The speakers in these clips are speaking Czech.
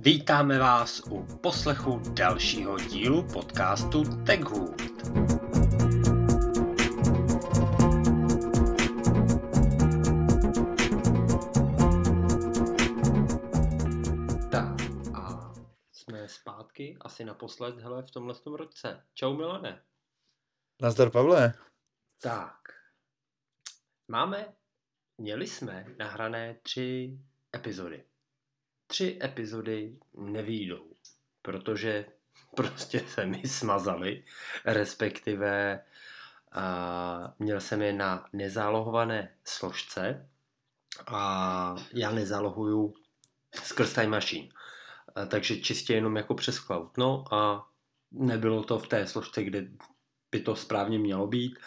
Vítáme vás u poslechu dalšího dílu podcastu TechHood. Tak a jsme zpátky, asi naposled, hele, v tomhle tom roce. Čau Milane. Nazdar Pavle. Tak, máme, měli jsme nahrané tři epizody tři epizody nevýjdou, protože prostě se mi smazali, respektive a měl jsem je na nezálohované složce a já nezálohuju skrz Time Machine. A takže čistě jenom jako přes cloud. No a nebylo to v té složce, kde by to správně mělo být,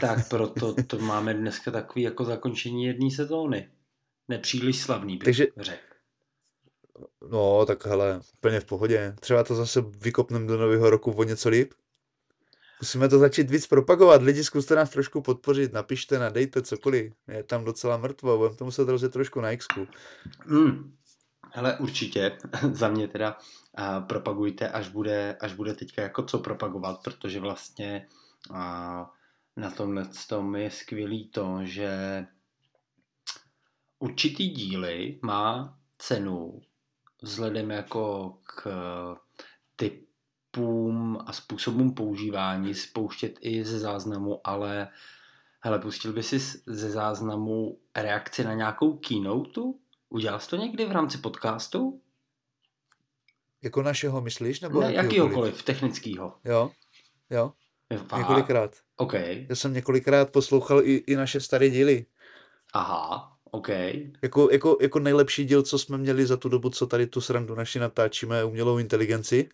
tak proto to máme dneska takový jako zakončení jedné sezóny. Nepříliš slavný, bych Takže... řekl. No, tak hele, úplně v pohodě. Třeba to zase vykopneme do nového roku o něco líp. Musíme to začít víc propagovat. Lidi, zkuste nás trošku podpořit, napište, nadejte cokoliv. Je tam docela mrtvo, budeme to muset rozjet trošku na x mm. Hele, určitě, za mě teda a propagujte, až bude, až bude teďka jako co propagovat, protože vlastně a, na tomhle tom je skvělý to, že určitý díly má cenu vzhledem jako k typům a způsobům používání spouštět i ze záznamu, ale hele, pustil by si ze záznamu reakci na nějakou keynote? Udělal jsi to někdy v rámci podcastu? Jako našeho myslíš? Nebo ne, jakýhokoliv, technického. Jo, jo. Fá. Několikrát. OK. Já jsem několikrát poslouchal i, i naše staré díly. Aha. OK. Jako, jako, jako nejlepší díl, co jsme měli za tu dobu, co tady tu srandu naši natáčíme, umělou inteligenci.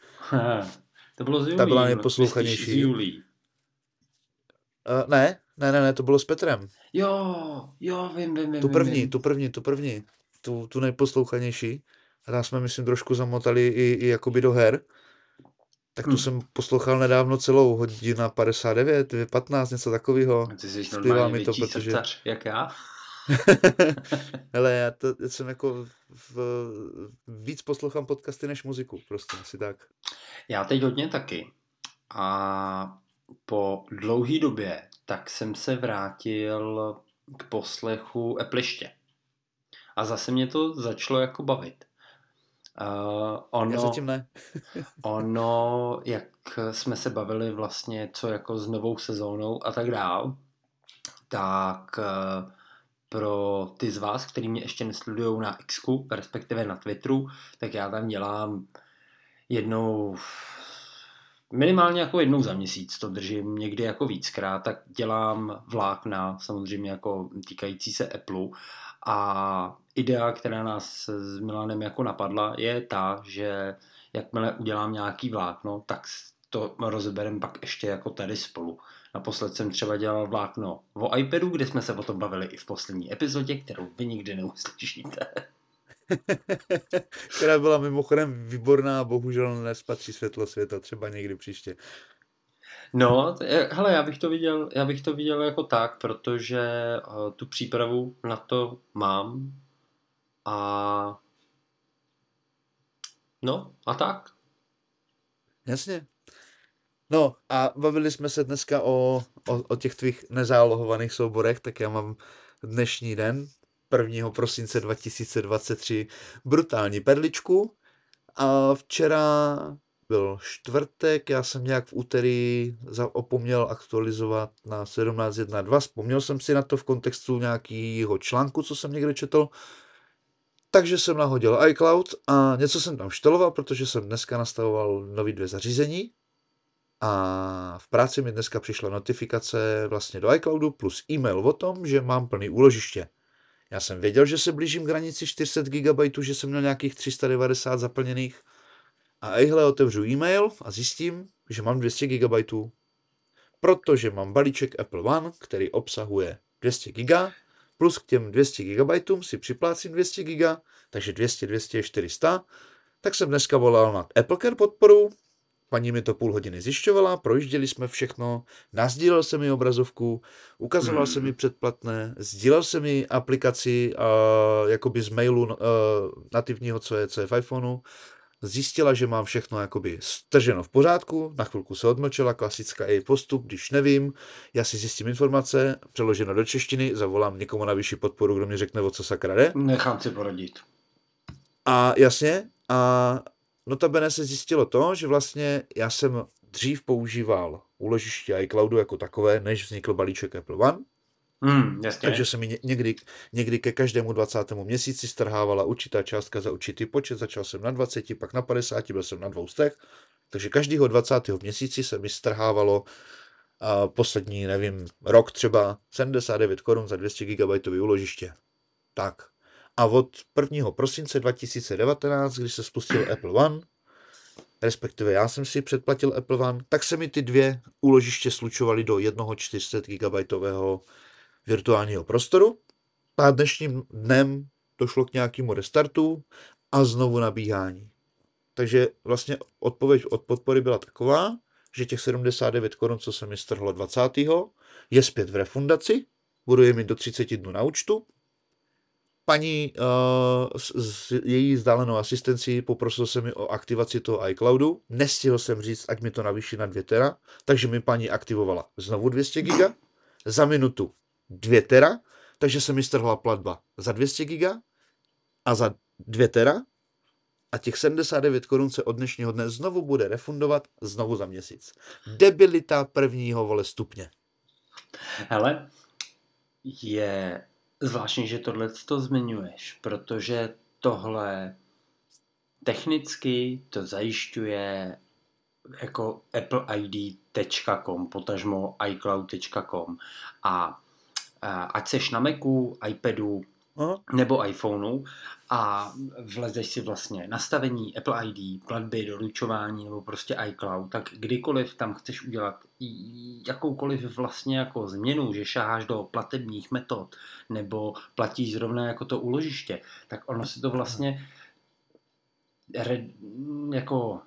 to bylo z Julí. Ta byla nejposlouchanější. Z Julí. Uh, ne, ne, ne, ne, to bylo s Petrem. Jo, jo, vím, vím, vím. Tu první, vím. tu první, tu první. Tu, tu nejposlouchanější. A tam jsme, myslím, trošku zamotali i, i jakoby do her. Tak tu hmm. jsem poslouchal nedávno celou hodina 59, 15, něco takového. Ty jsi normálně mi to, protože... srdcař, jak já. Hele, já, to, já jsem jako v, víc poslouchám podcasty než muziku, prostě asi tak. Já teď hodně taky. A po dlouhé době tak jsem se vrátil k poslechu Epliště. A zase mě to začalo jako bavit. Uh, ono, Já zatím ne. ono, jak jsme se bavili vlastně, co jako s novou sezónou a tak dál, tak uh, pro ty z vás, kteří mě ještě nesledují na X, respektive na Twitteru, tak já tam dělám jednou, minimálně jako jednou za měsíc, to držím někdy jako víckrát, tak dělám vlákna, samozřejmě jako týkající se Apple a idea, která nás s Milanem jako napadla, je ta, že jakmile udělám nějaký vlákno, tak to rozeberem pak ještě jako tady spolu. Naposled jsem třeba dělal vlákno o iPadu, kde jsme se o tom bavili i v poslední epizodě, kterou vy nikdy neuslyšíte. která byla mimochodem výborná, bohužel nespatří světlo světa, třeba někdy příště. No, hele, já bych to viděl, já bych to viděl jako tak, protože uh, tu přípravu na to mám a no a tak. Jasně. No a bavili jsme se dneska o, o, o těch tvých nezálohovaných souborech, tak já mám dnešní den, 1. prosince 2023, brutální perličku a včera byl čtvrtek, já jsem nějak v úterý opomněl aktualizovat na 17.1.2, vzpomněl jsem si na to v kontextu nějakého článku, co jsem někde četl, takže jsem nahodil iCloud a něco jsem tam šteloval, protože jsem dneska nastavoval nový dvě zařízení, a v práci mi dneska přišla notifikace vlastně do iCloudu plus e-mail o tom, že mám plný úložiště. Já jsem věděl, že se blížím k hranici 400 GB, že jsem měl nějakých 390 zaplněných. A ejhle otevřu e-mail a zjistím, že mám 200 GB. Protože mám balíček Apple One, který obsahuje 200 GB, plus k těm 200 GB si připlácím 200 GB, takže 200, 200 400. Tak jsem dneska volal na Apple Care podporu, paní mi to půl hodiny zjišťovala, projížděli jsme všechno, nazdílel jsem mi obrazovku, ukazoval jsem mi předplatné, sdílel jsem mi aplikaci uh, jakoby z mailu uh, nativního, co je, co je v iPhoneu, zjistila, že mám všechno jakoby strženo v pořádku, na chvilku se odmlčela, klasická její postup, když nevím, já si zjistím informace, přeloženo do češtiny, zavolám někomu na vyšší podporu, kdo mi řekne, o co sakra jde. Nechám si poradit. A jasně, a notabene se zjistilo to, že vlastně já jsem dřív používal úložiště iCloudu jako takové, než vznikl balíček Apple One. Hmm, jasně. Takže se mi někdy, někdy ke každému 20. měsíci strhávala určitá částka za určitý počet. Začal jsem na 20, pak na 50, byl jsem na dvou stech. Takže každého 20. měsíci se mi strhávalo a poslední, nevím, rok třeba 79 korun za 200 GB úložiště. Tak. A od 1. prosince 2019, když se spustil Apple One, respektive já jsem si předplatil Apple One, tak se mi ty dvě úložiště slučovaly do jednoho 400 GB virtuálního prostoru. A dnešním dnem došlo k nějakému restartu a znovu nabíhání. Takže vlastně odpověď od podpory byla taková, že těch 79 korun, co se mi strhlo 20. je zpět v refundaci, budu je mít do 30 dnů na účtu. Paní uh, s, s její vzdálenou asistencí poprosil se mi o aktivaci toho iCloudu. Nestihl jsem říct, ať mi to navýší na 2 tera, takže mi paní aktivovala znovu 200 giga. Za minutu 2 tera, takže se mi strhla platba za 200 giga a za 2 tera a těch 79 korun se od dnešního dne znovu bude refundovat znovu za měsíc. Debilita prvního vole stupně. Hele, je zvláštní, že tohle to zmiňuješ, protože tohle technicky to zajišťuje jako appleid.com, potažmo iCloud.com a ať seš na Macu, iPadu. Nebo iPhoneu a vlezeš si vlastně nastavení Apple ID, platby, doručování nebo prostě iCloud, tak kdykoliv tam chceš udělat jakoukoliv vlastně jako změnu, že šaháš do platebních metod nebo platíš zrovna jako to úložiště, tak ono se to vlastně re, jako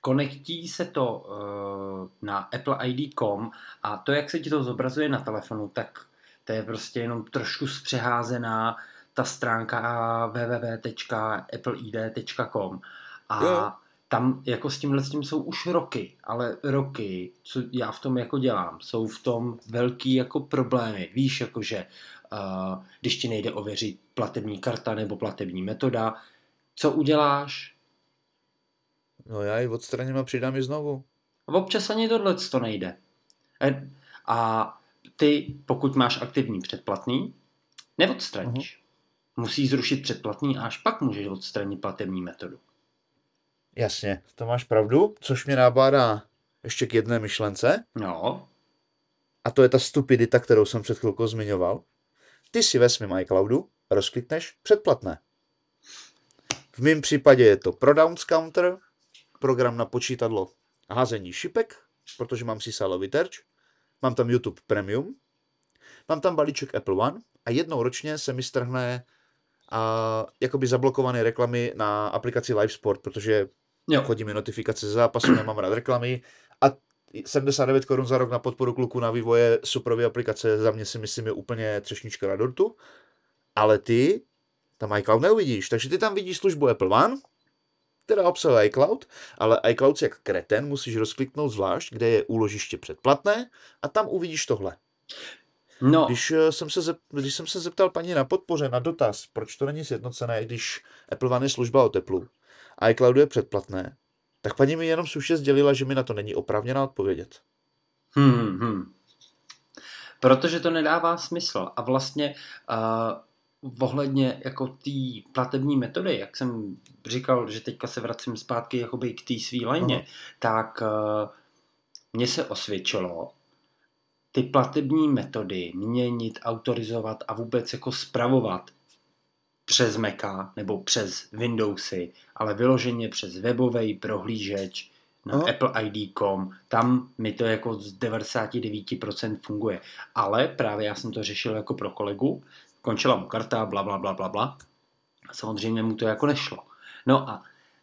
konektí se to uh, na appleid.com a to, jak se ti to zobrazuje na telefonu, tak to je prostě jenom trošku zpřeházená ta stránka www.appleid.com a jo. tam jako s tímhle s tím jsou už roky, ale roky, co já v tom jako dělám, jsou v tom velký jako problémy. Víš, jakože uh, když ti nejde ověřit platební karta nebo platební metoda, co uděláš? No já ji odstraním a přidám ji znovu. A občas ani tohle to nejde. A ty, pokud máš aktivní předplatný, neodstraníš. Uh-huh. Musíš zrušit předplatný a až pak můžeš odstranit platební metodu. Jasně, to máš pravdu, což mě nabádá ještě k jedné myšlence. No. A to je ta stupidita, kterou jsem před chvilkou zmiňoval. Ty si ve svém iCloudu rozklikneš předplatné. V mém případě je to Prodowns Counter, program na počítadlo házení šipek, protože mám si salový terč mám tam YouTube Premium, mám tam balíček Apple One a jednou ročně se mi strhne a jakoby zablokované reklamy na aplikaci Live Sport, protože jo. chodí mi notifikace ze zápasu, nemám rád reklamy a 79 korun za rok na podporu kluku na vývoje superové aplikace za mě si myslím je úplně třešnička na dortu, ale ty tam iCloud neuvidíš, takže ty tam vidíš službu Apple One, která obsahuje iCloud, ale iCloud jak kreten musíš rozkliknout zvlášť, kde je úložiště předplatné a tam uvidíš tohle. No. Když, eh, jsem se zep, když jsem se zeptal paní na podpoře na dotaz, proč to není sjednocené, když Apple One je služba o teplu a iCloud je předplatné, tak paní mi jenom suše sdělila, že mi na to není oprávněná odpovědět. Hmm, hmm. Protože to nedává smysl. A vlastně uh, ohledně jako té platební metody, jak jsem říkal, že teďka se vracím zpátky jakoby k té svý lajně, uh-huh. tak uh, mně se osvědčilo ty platební metody měnit, autorizovat a vůbec jako spravovat přes Maca nebo přes Windowsy, ale vyloženě přes webový prohlížeč na uh-huh. appleid.com, tam mi to jako z 99% funguje. Ale právě já jsem to řešil jako pro kolegu, končila mu karta, bla, bla, bla, bla, bla. A samozřejmě mu to jako nešlo. No a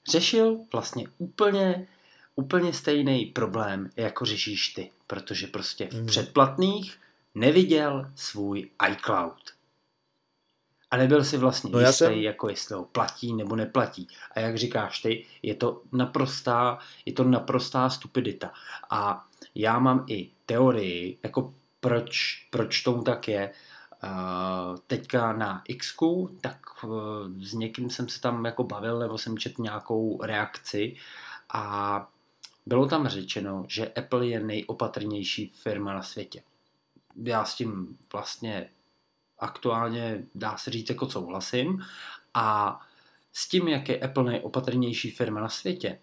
řešil vlastně úplně úplně stejný problém, jako řešíš ty, protože prostě v Mhm. předplatných neviděl svůj iCloud. A nebyl si vlastně No jistý, jsem- jako jestli ho platí nebo neplatí. A jak říkáš ty, je to naprostá, je to naprostá stupidita. A já mám i teorii, jako proč, proč tomu tak je. Uh, teďka na X, tak uh, s někým jsem se tam jako bavil, nebo jsem četl nějakou reakci a bylo tam řečeno, že Apple je nejopatrnější firma na světě. Já s tím vlastně aktuálně, dá se říct, jako souhlasím. A s tím, jak je Apple nejopatrnější firma na světě,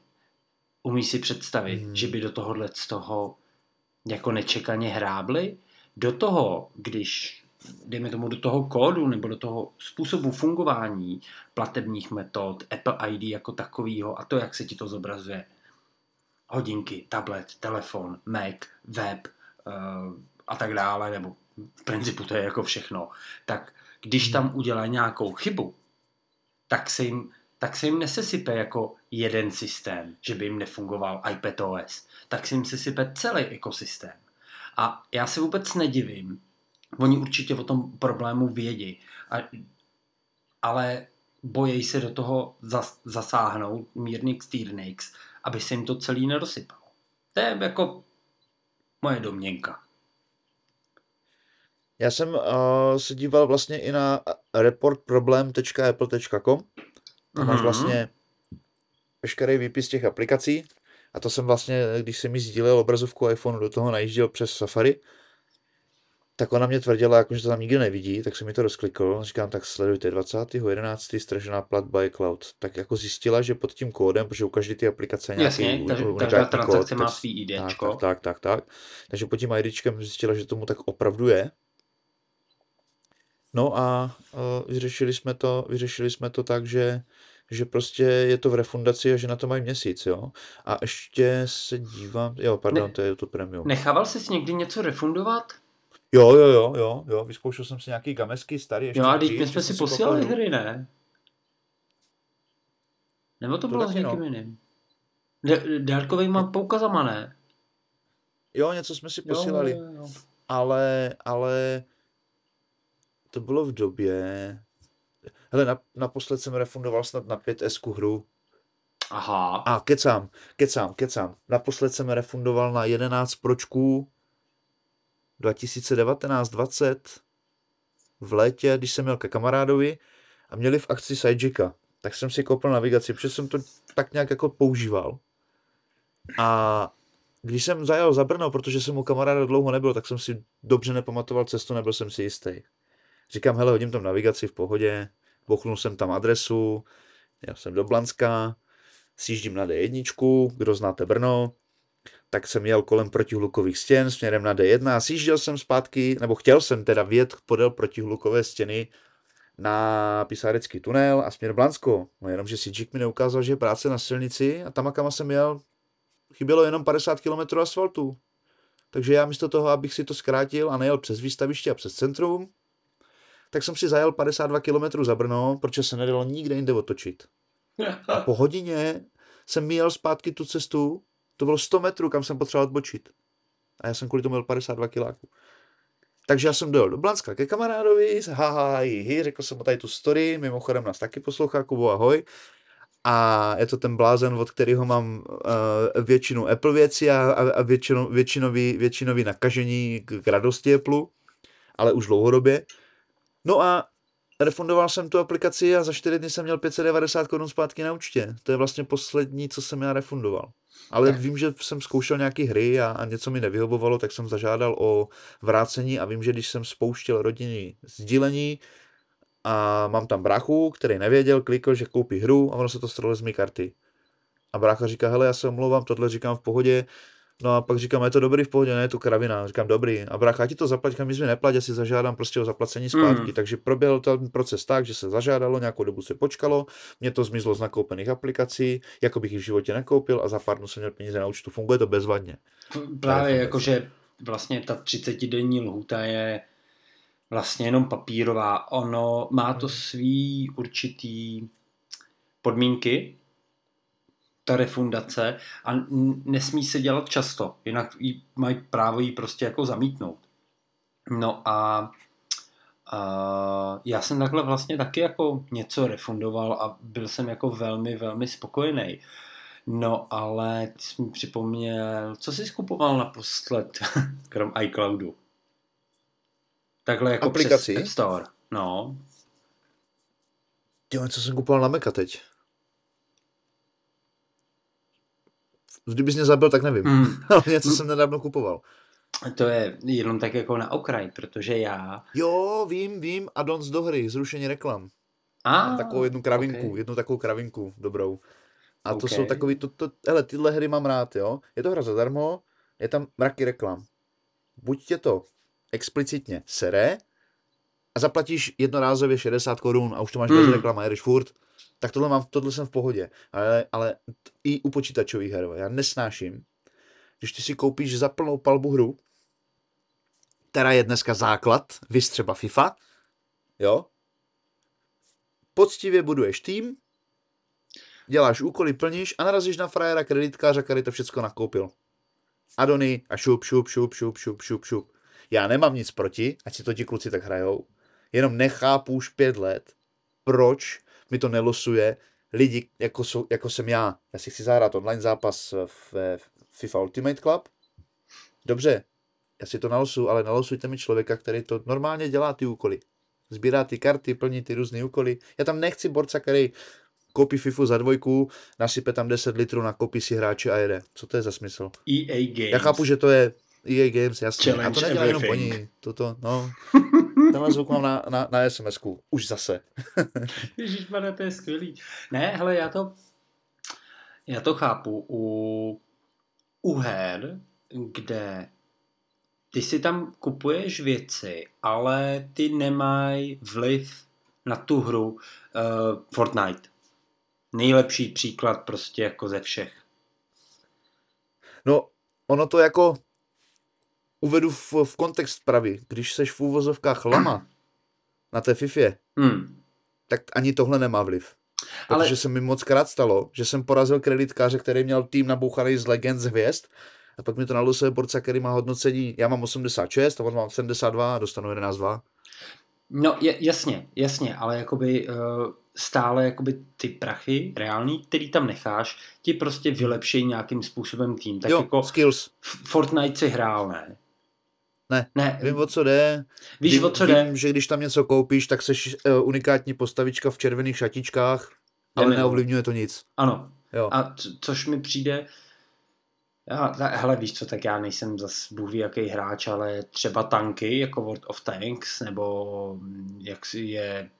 umí si představit, hmm. že by do tohohle z toho jako nečekaně hrábli? Do toho, když, dejme tomu, do toho kódu nebo do toho způsobu fungování platebních metod, Apple ID jako takového a to, jak se ti to zobrazuje, hodinky, tablet, telefon, Mac, web uh, a tak dále, nebo v principu to je jako všechno, tak když tam udělá nějakou chybu, tak se jim, tak se jim nesesype jako jeden systém, že by jim nefungoval iPadOS, tak se jim sesype celý ekosystém. A já se vůbec nedivím, oni určitě o tom problému vědí, a, ale bojí se do toho zas, zasáhnout mírnix týrnix, aby se jim to celý nedosypalo. To je jako moje domněnka. Já jsem uh, se díval vlastně i na reportproblem.apple.com. Tam máš Mhm. vlastně veškerý výpis těch aplikací a to jsem vlastně, když jsem mi sdílel obrazovku iPhoneu, do toho najížděl přes Safari, tak ona mě tvrdila, jako, že to tam nikdo nevidí, tak jsem mi to rozklikl, říkám, tak sledujte, 20.11. stražená platba je cloud. Tak jako zjistila, že pod tím kódem, protože u každé ty aplikace je nějaký Jasně, takže unikátní transakce kód, má tak- svý tak, IDčko. tak, tak, tak, tak. Takže pod tím IDčkem zjistila, že tomu tak opravdu je. No a uh, vyřešili jsme to, vyřešili jsme to tak, že, že prostě je to v refundaci a že na to mají měsíc, jo. A ještě se dívám, jo, pardon, Ne- to je YouTube Premium. Nechával jsi někdy něco refundovat? Jo, jo, jo, jo, jo, vyzkoušel jsem si nějaký gamesky starý ještě Jo, a teď my jsme si posílali hru. hry, ne? Nebo to To bylo s no. někým jiným? D- dárkovejma poukazama, ne? Jo, něco jsme si posílali, Jo, jo, jo. ale, ale to bylo v době, hele, na, naposled jsem refundoval snad na 5S hru, Aha. A kecám, kecám, kecám. Naposled jsem refundoval na 11 pročků 2019-20 v létě, když jsem měl ke kamarádovi a měli v akci Sidejacka. Tak jsem si koupil navigaci, protože jsem to tak nějak jako používal. A když jsem zajel za Brno, protože jsem u kamaráda dlouho nebyl, tak jsem si dobře nepamatoval cestu, nebyl jsem si jistý. Říkám, hele, hodím tam navigaci v pohodě, bochnul jsem tam adresu, jel jsem do Blanska, sjíždím na D1, kdo znáte Brno, tak jsem jel kolem protihlukových stěn směrem na D1 a sjížděl jsem zpátky, nebo chtěl jsem teda vjet podél protihlukové stěny na Pisárecký tunel a směr Blansko. No jenom, že Sidžik mi neukázal, že je práce na silnici a tam, kam jsem jel, chybělo jenom 50 km asfaltu. Takže já místo toho, abych si to zkrátil a nejel přes výstaviště a přes centrum, tak jsem si zajel 52 km za Brno, protože se nedalo nikde jinde otočit. A po hodině jsem jel zpátky tu cestu, to bylo 100 metrů, kam jsem potřeboval odbočit. A já jsem kvůli tomu měl 52 kiláků. Takže já jsem dojel do Blanska ke kamarádovi, ha, ha, hi, hi, řekl jsem mu tady tu story, mimochodem nás taky poslouchá, Kubo, ahoj. A je to ten blázen, od kterého mám uh, většinu Apple věcí a, a, a většinu, většinový, většinový nakažení k, k radosti Apple, ale už dlouhodobě. No a refundoval jsem tu aplikaci a za 4 dny jsem měl 590 korun zpátky na účtě. To je vlastně poslední, co jsem já refundoval. Ale Tak. vím, že jsem zkoušel nějaký hry a, a něco mi nevyhovovalo, tak jsem zažádal o vrácení a vím, že když jsem spouštěl rodinný sdílení a mám tam bráchu, který nevěděl, klikl, že koupí hru a ono se to stralo z mé karty. A brácha říká, hele, já se omlouvám, tohle říkám v pohodě, No a pak říkám, je to dobrý v pohodě, ne, je to kravina. Říkám, dobrý. A brácha, ti to zaplať, kam mi neplať, já si zažádám prostě o zaplacení zpátky. Mm. Takže proběhl ten proces tak, že se zažádalo, nějakou dobu se počkalo, mě to zmizlo z nakoupených aplikací, jako bych v životě nekoupil a za pár dnů jsem měl peníze na účtu. Funguje to bezvadně. Právě jakože vlastně ta 30-denní lhůta je vlastně jenom papírová. Ono má to svý určitý podmínky, ta refundace a nesmí se dělat často, jinak jí, mají právo ji prostě jako zamítnout. No a a já jsem takhle vlastně taky jako něco refundoval a byl jsem jako velmi, velmi spokojený. No ale ty jsi mi připomněl, co jsi skupoval naposled, krom iCloudu? Takhle jako Aplikaci? přes App Store. No. Jo, co jsem kupoval na Meka teď? Kdybys mě zabil, tak nevím. Mm. Ale něco jsem nedávno kupoval. To je jenom tak jako na okraj, protože já... Jo, vím, vím, addons do hry, zrušení reklam. A, Mám takovou jednu kravinku, ok. jednu takovou kravinku dobrou. A to Ok. jsou takový, to, to, hele, tyhle hry mám rád, jo. Je to hra zadarmo, je tam mraky reklam. Buď tě to explicitně sere a zaplatíš jednorázově 60 korun a už to máš bez Hmm. reklam a jedeš furt, tak tohle, mám, tohle jsem v pohodě. Ale, ale i u počítačových her, já nesnáším, když ty si koupíš za plnou palbu hru, která je dneska základ, vys třeba FIFA, jo, poctivě buduješ tým, děláš úkoly, plníš a narazíš na frajera kreditkáře, který to všechno nakoupil. Adony a šup, šup, šup, šup, šup, šup, šup. Já nemám nic proti, ať si to ti kluci tak hrajou, jenom nechápu už pět let, proč mi to nelosuje lidi, jako, jsou, jako jsem já. Já si chci zahrát online zápas v, v FIFA Ultimate Club. Dobře, já si to nalosuju, ale nalosujte mi člověka, který to normálně dělá ty úkoly. Sbírá ty karty, plní ty různé úkoly. Já tam nechci borca, který koupí FIFU za dvojku, nasype tam 10 litrů, nakopí si hráče a jede. Co to je za smysl? EA Games. Já chápu, že to je EA Games, jasně. Challenge a to nedělá jenom oni. Toto, no. Tenhle zvuk mám na, na, na SMS-ku. Už zase. Ježišmarja, to je skvělý. Ne, hele, já to, já to chápu u, u her, kde ty si tam kupuješ věci, ale ty nemají vliv na tu hru uh, Fortnite. Nejlepší příklad prostě jako ze všech. No, ono to jako uvedu v, v kontext pravý. Když seš v úvozovkách lama na té fifě, Hmm. tak ani tohle nemá vliv. Ale- Protože se mi moc krát stalo, že jsem porazil kreditkáře, který měl tým nabouchaný z legend z hvězd a pak mi to nalosuje borca, který má hodnocení, já mám 86 a on má 72 a dostanu 11,2. No je, jasně, jasně, ale jakoby uh, stále jakoby ty prachy reální, který tam necháš, ti prostě vylepšejí nějakým způsobem tým. Tak jo, jako skills. Fortnite si hrál, ne? Ne, Ne, Vím, o co jde. víš, vím, o co vím, jde? že když tam něco koupíš, tak seš uh, unikátní postavička v červených šatičkách, ale Jdeme, neovlivňuje to nic. Ano. Jo. A co, což mi přijde, já, ta- hele, víš co, tak já nejsem zas bůh ví jaký hráč, ale třeba tanky, jako World of Tanks, nebo jak si je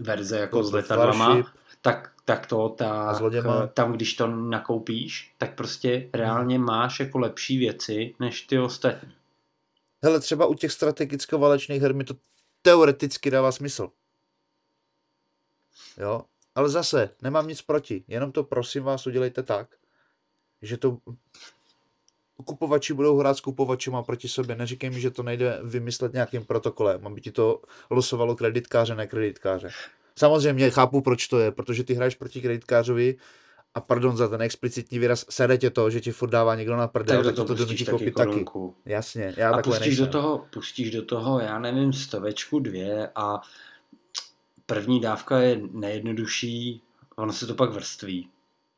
verze jako World s letadlama, tak, tak to, tak, loděma. tam když to nakoupíš, tak prostě reálně máš jako lepší věci, než ty ostatní. Hele, třeba u těch strategicko-válečných her mi to teoreticky dává smysl. Jo, ale zase, nemám nic proti, jenom to prosím vás udělejte tak, že to kupovači budou hrát s kupovačema proti sobě. Neříkej mi, že to nejde vymyslet nějakým protokolem, aby ti to losovalo kreditkáře, ne kreditkáře. Samozřejmě chápu, proč to je, protože ty hraješ proti kreditkářovi a pardon za ten explicitní výraz, sere tě to, že ti furt dává někdo na prdel, Tak tak, to, to donutí koupit taky. Jasně, já a takhle pustíš nejsem. do, toho, pustíš do toho, já nevím, stovečku, dvě a první dávka je nejjednodušší, ono se to pak vrství.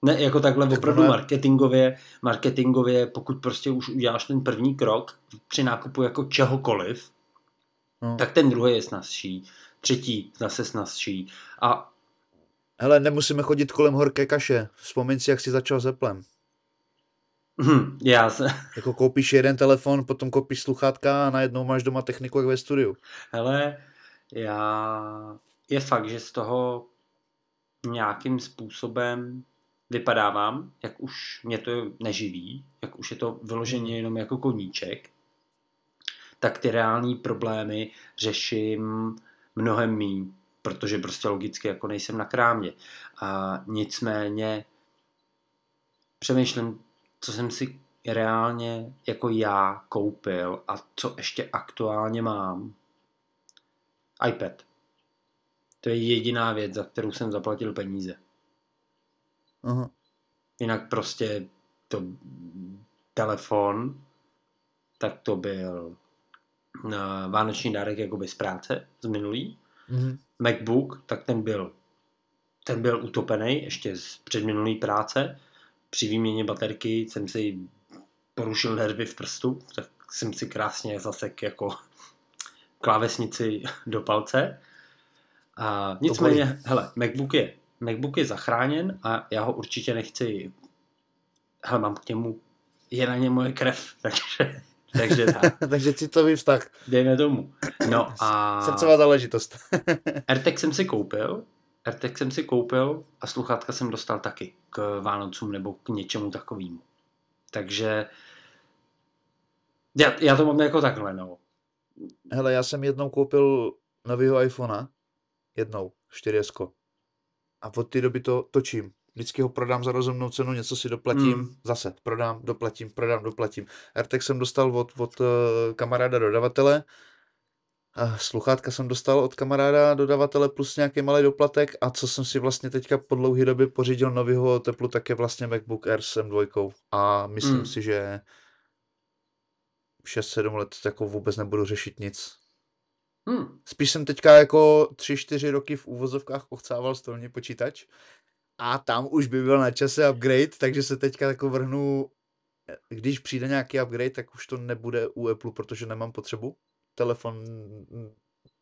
Ne, jako takhle Tak opravdu ono je- marketingově, marketingově, pokud prostě už uděláš ten první krok při nákupu jako čehokoliv, No. tak ten druhý je snazší, třetí zase snazší a Hele, nemusíme chodit kolem horké kaše. Vzpomeň si, jak jsi začal s Applem. hm, já se, Jako koupíš jeden telefon, potom koupíš sluchátka a najednou máš doma techniku jak ve studiu. hele, já, je fakt, že z toho nějakým způsobem vypadávám, jak už mě to neživí, jak už je to vyloženě jenom jako koníček, tak ty reální problémy řeším mnohem míň, protože prostě logicky jako nejsem na krámě. A nicméně přemýšlím, co jsem si reálně jako já koupil a co ještě aktuálně mám. iPad. To je jediná věc, za kterou jsem zaplatil peníze. Aha. Jinak prostě to telefon, tak to byl na vánoční dárek jakoby z práce z minulý. Mhm. MacBook, tak ten byl ten byl utopený ještě z předminulý práce. Při výměně baterky jsem si porušil nervy v prstu, tak jsem si krásně zasek jako klávesnici do palce. A nicméně, hele, MacBook je, MacBook je zachráněn a já ho určitě nechci, hele, mám k němu, je na ně moje krev, takže, takže tak. Takže citový vztah. Dejme tomu. No a Srdcová záležitost. AirTag jsem si koupil, AirTag jsem si koupil a sluchátka jsem dostal taky k Vánocům nebo k něčemu takovému. Takže já, já to mám jako takhle, no. Hele, já jsem jednou koupil novýho iPhonea. Jednou, 4S. A od té doby to točím. Vždycky ho prodám za rozumnou cenu, něco si doplatím, Mm. zase prodám, doplatím, prodám, doplatím. AirTag jsem dostal od, od uh, kamaráda dodavatele, a sluchátka jsem dostal od kamaráda dodavatele plus nějaký malý doplatek a co jsem si vlastně teďka po dlouhé době pořídil novýho teplu, tak je vlastně MacBook Air s M2 a myslím Mm. si, že 6-7 let jako vůbec nebudu řešit nic. Hm, Spíš jsem teďka jako 3-4 roky v úvozovkách ochcával stolní počítač a tam už by byl na čase upgrade, takže se teďka jako vrhnu, když přijde nějaký upgrade, tak už to nebude u Apple, protože nemám potřebu. Telefon,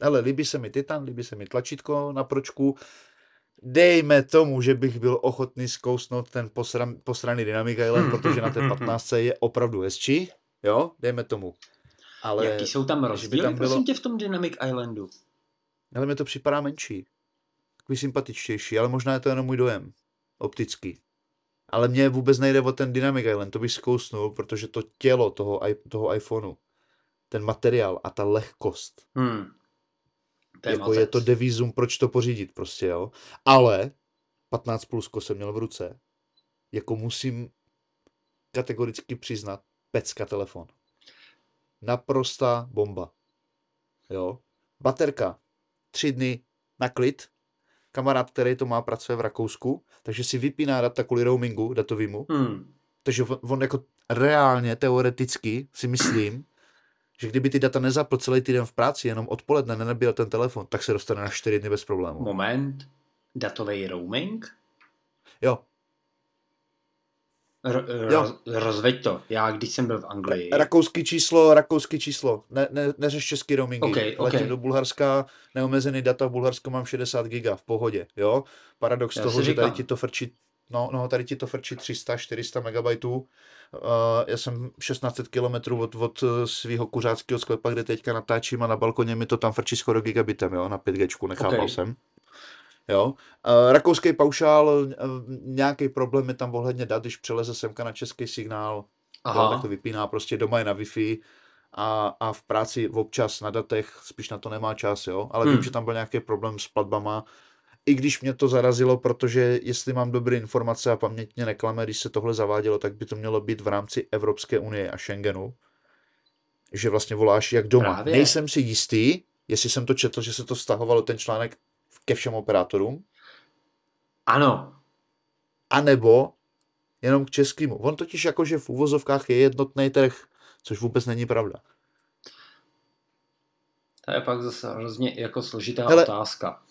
ale líbí se mi Titan, líbí se mi tlačítko na pročku, dejme tomu, že bych byl ochotný zkousnout ten posran, posraný Dynamic Island, protože na té 15 je opravdu hezčí, jo, dejme tomu. Ale Jaký jsou tam rozdíly, tam prosím bylo- tě, v tom Dynamic Islandu? Ale mi to připadá menší. Takový sympatičtější, ale možná je to jenom můj dojem. Optický. Ale mně vůbec nejde o ten Dynamic Island, to bych zkousnul, protože to tělo toho, toho iPhoneu, ten materiál a ta lehkost, Hm. Je, jako je to devizum, proč to pořídit prostě, jo. Ale 15 plusko jsem měl v ruce, jako musím kategoricky přiznat, pecka telefon. Naprostá bomba. Jo. Baterka, tři dny na klid. Kamarád, který to má, pracuje v Rakousku, takže si vypíná data kvůli roamingu datovému. Hm. Takže on, on jako reálně, teoreticky si myslím, že kdyby ty data nezapl celý týden v práci, jenom odpoledne nenabíral ten telefon, tak se dostane na 4 dny bez problémů. Moment. Datový roaming? Jo, R- Jo. roz, rozveď to. Já, když jsem byl v Anglii. rakouský číslo, rakouský číslo. Ne, ne, neřeš český roamingy. Ok, ok. Letím do Bulharska, neomezený data, v Bulharsku mám 60 giga, v pohodě, jo. Paradox Já toho, že tady říkám. ti to frčí, no, no, tady ti to frčí 300, 400 megabajtů. Uh, já jsem 1600 km od, od svého kuřáckého sklepa, kde teďka natáčím a na balkoně mi to tam frčí skoro gigabitem, jo, na 5G, nechápal Ok. jsem. Jo. Uh, rakouský paušál, uh, nějaký problém je tam ohledně dat, když přeleze semka na český signál, Jo, Aha. tak to vypíná, prostě doma je na Wi-Fi a, a v práci občas na datech spíš na to nemá čas, jo. Ale Hmm. vím, že tam byl nějaký problém s platbama, i když mě to zarazilo, protože jestli mám dobré informace a paměť mě neklame, když se tohle zavádělo, tak by to mělo být v rámci Evropské unie a Schengenu, že vlastně voláš jak doma. Právě. Nejsem si jistý, jestli jsem to četl, že se to stahovalo ten článek ke všem operátorům, Ano. anebo jenom k českému. On totiž jakože v úvozovkách je jednotný trh, což vůbec není pravda. To je pak zase hrozně jako složitá Hele. otázka.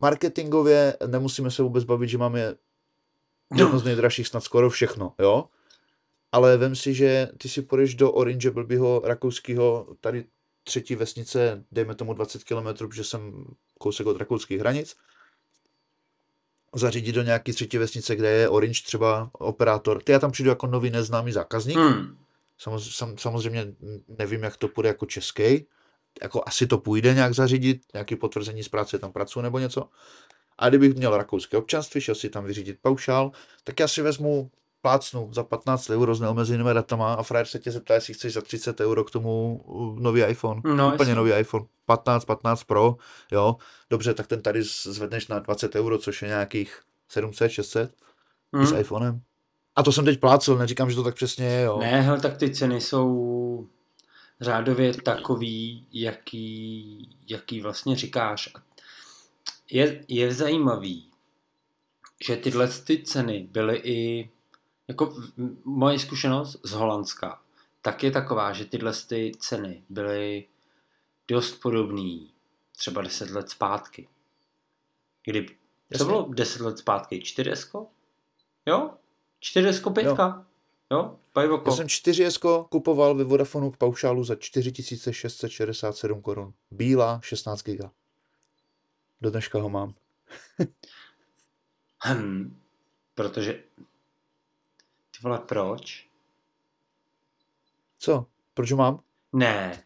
Marketingově nemusíme se vůbec bavit, že máme jedno z nejdražších snad skoro všechno, jo? Ale vem si, že ty si půjdeš do Orange blbýho rakouského, tady třetí vesnice, dejme tomu 20 km, protože jsem kousek od rakouských hranic, zařídit do nějaký třetí vesnice, kde je Orange třeba operátor. Ty já tam přijdu jako nový neznámý zákazník, Hm. Samoz, sam, samozřejmě nevím, jak to půjde jako český. Jako asi to půjde nějak zařídit, nějaké potvrzení z práce tam pracuji nebo něco. A kdybych měl rakouské občanství, šel si tam vyřídit paušál, tak já si vezmu plácnu za 15 euro s neomezenými datama a frajer se tě zeptá, jestli chceš za 30 euro k tomu uh, nový iPhone. No, Úplně jasně. nový iPhone. 15, 15 Pro, jo. Dobře, tak ten tady zvedneš na 20 euro, což je nějakých 700, 600 Hm. s iPhonem. A to jsem teď plácel, neříkám, že to tak přesně je, jo. Ne, hele, tak ty ceny jsou řádově takový, jaký, jaký vlastně říkáš. Je, je zajímavý, že tyhle ty ceny byly i, jako moje zkušenost z Holandska, tak je taková, že tyhle ty ceny byly dost podobné třeba 10 let zpátky. Kdy, co bylo 10 let zpátky? 4S? Jo? 4S 5? Jo, jo? Pajvoko. Já jsem 4S kupoval ve Vodafonu k paušálu za 4667 korun. Bílá 16 giga. Do dneška ho mám. Hm, protože... Ty vole, proč? Co? Proč ho mám? Ne.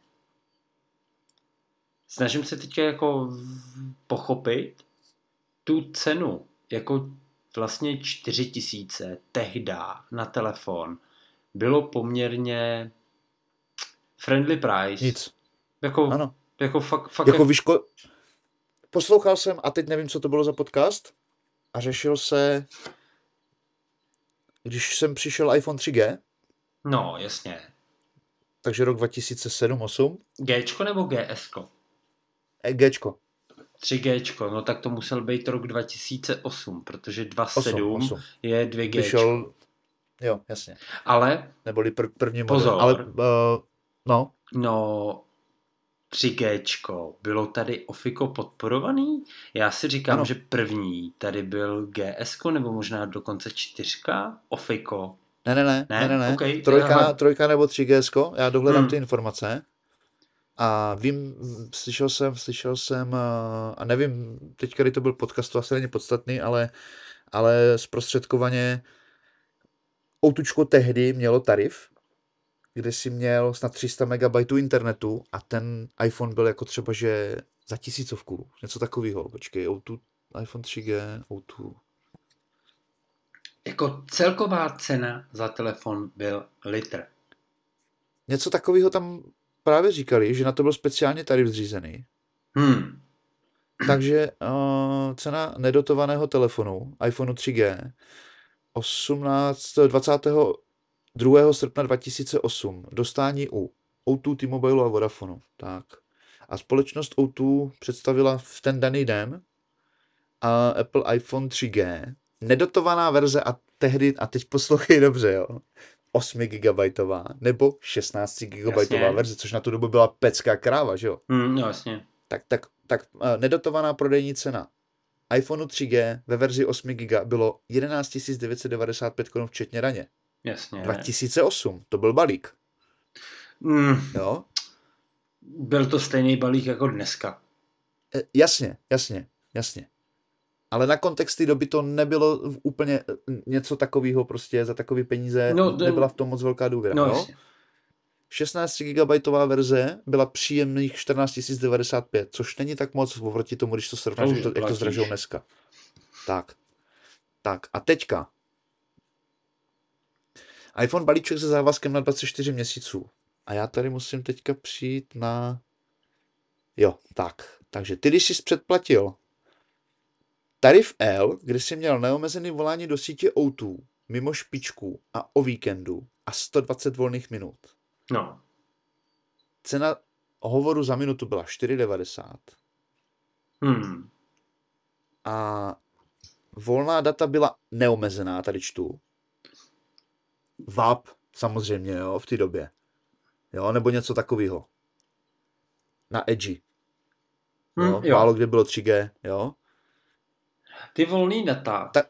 Snažím se teď jako pochopit tu cenu. Jako vlastně 4 tisíce tehda na telefon bylo poměrně friendly price. Nic. Jako, Ano. jako fakt, fakt Jako víš, ko... poslouchal jsem a teď nevím, co to bylo za podcast a řešil se, když jsem přišel iPhone 3G, No, jasně. takže rok 2007-8, Gčko nebo GSko? e, Gčko, 3Gčko, no tak to musel být rok 2008, protože 2.7 8, 8. je 2G. Vyšel, jo, jasně, Ale, neboli pr- první model, Pozor. ale uh, no, no, 3Gčko, bylo tady Ofiko podporovaný? Já si říkám, Ano. že první tady byl GSko, nebo možná dokonce čtyřka Ofiko. ne, ne, ne, Ne? ne, ne, ne. OK, trojka, aha. trojka nebo 3G, já dohledám Hmm. ty informace a vím, slyšel jsem, slyšel jsem, uh, a nevím, teď, který to byl podcast, to asi není podstatný, ale, ale zprostředkovaně Outučko tehdy mělo tarif, kde si měl snad 300 MB internetu a ten iPhone byl jako třeba, že za tisícovku, něco takového. Počkej, O2, iPhone 3G, O2. Jako celková cena za telefon byl litr. Něco takového tam právě říkali, že na to byl speciálně tarif zřízený. Hmm. Takže uh, cena nedotovaného telefonu, iPhone 3G, 18, 22. srpna 2008, dostání u O2, T-Mobile a Vodafonu. Tak. A společnost O2 představila v ten daný den a Apple iPhone 3G, nedotovaná verze a tehdy, a teď poslouchej dobře, jo, 8 GB nebo 16 GB verze, což na tu dobu byla pecká kráva, že jo Hmm, no jasně. tak, tak, tak uh, nedotovaná prodejní cena iPhoneu 3G ve verzi 8 GB bylo 11 995 korun včetně daně. Jasně. 2008, to byl balík, Hmm, jo? byl to stejný balík jako dneska. E, jasně, jasně, jasně. Ale na kontext té doby to nebylo úplně e, něco takového prostě za takový peníze, No, ten- nebyla v tom moc velká důvěra, No jo? jasně. 16 GB verze byla příjemných 14 095, což není tak moc oproti tomu, když to srovnáš, To jak to, to zdražou dneska. Tak. Tak a teďka. iPhone balíček se závazkem na 24 měsíců. A já tady musím teďka přijít na... Jo, tak. Takže ty, když jsi předplatil tarif L, kde jsi měl neomezený volání do sítě O2, mimo špičku a o víkendu a 120 volných minut. No. Cena hovoru za minutu byla 4,90 Hmm. a volná data byla neomezená, tady čtu. VAP samozřejmě, jo, v té době. Jo, nebo něco takového. Na Edge. Hmm, Jo, jo. Málo kde bylo 3G, jo. Ty volný data, Ta-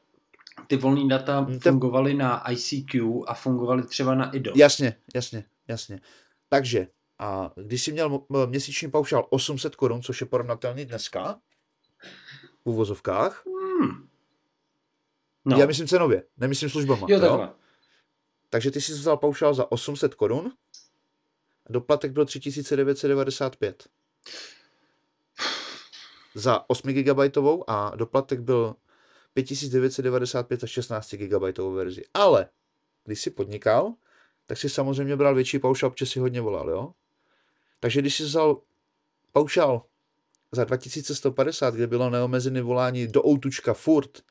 ty volný data Hmm, ten- fungovaly na ICQ a fungovaly třeba na IDO. Jasně, jasně, jasně. Takže, a když jsi měl měsíční paušál 800 korun, což je porovnatelný dneska, v uvozovkách, Hmm. no. Já myslím cenově, nemyslím službama. jo, takhle. Takže ty jsi vzal paušál za 800 korun, doplatek byl 3995. Za 8 GB a doplatek byl 5995 za 16 GB verzi. Ale když jsi podnikal, tak si samozřejmě bral větší paušál, protože si hodně volal, jo? Takže když jsi vzal paušál za 2150, kde bylo neomezené volání do outučka furt,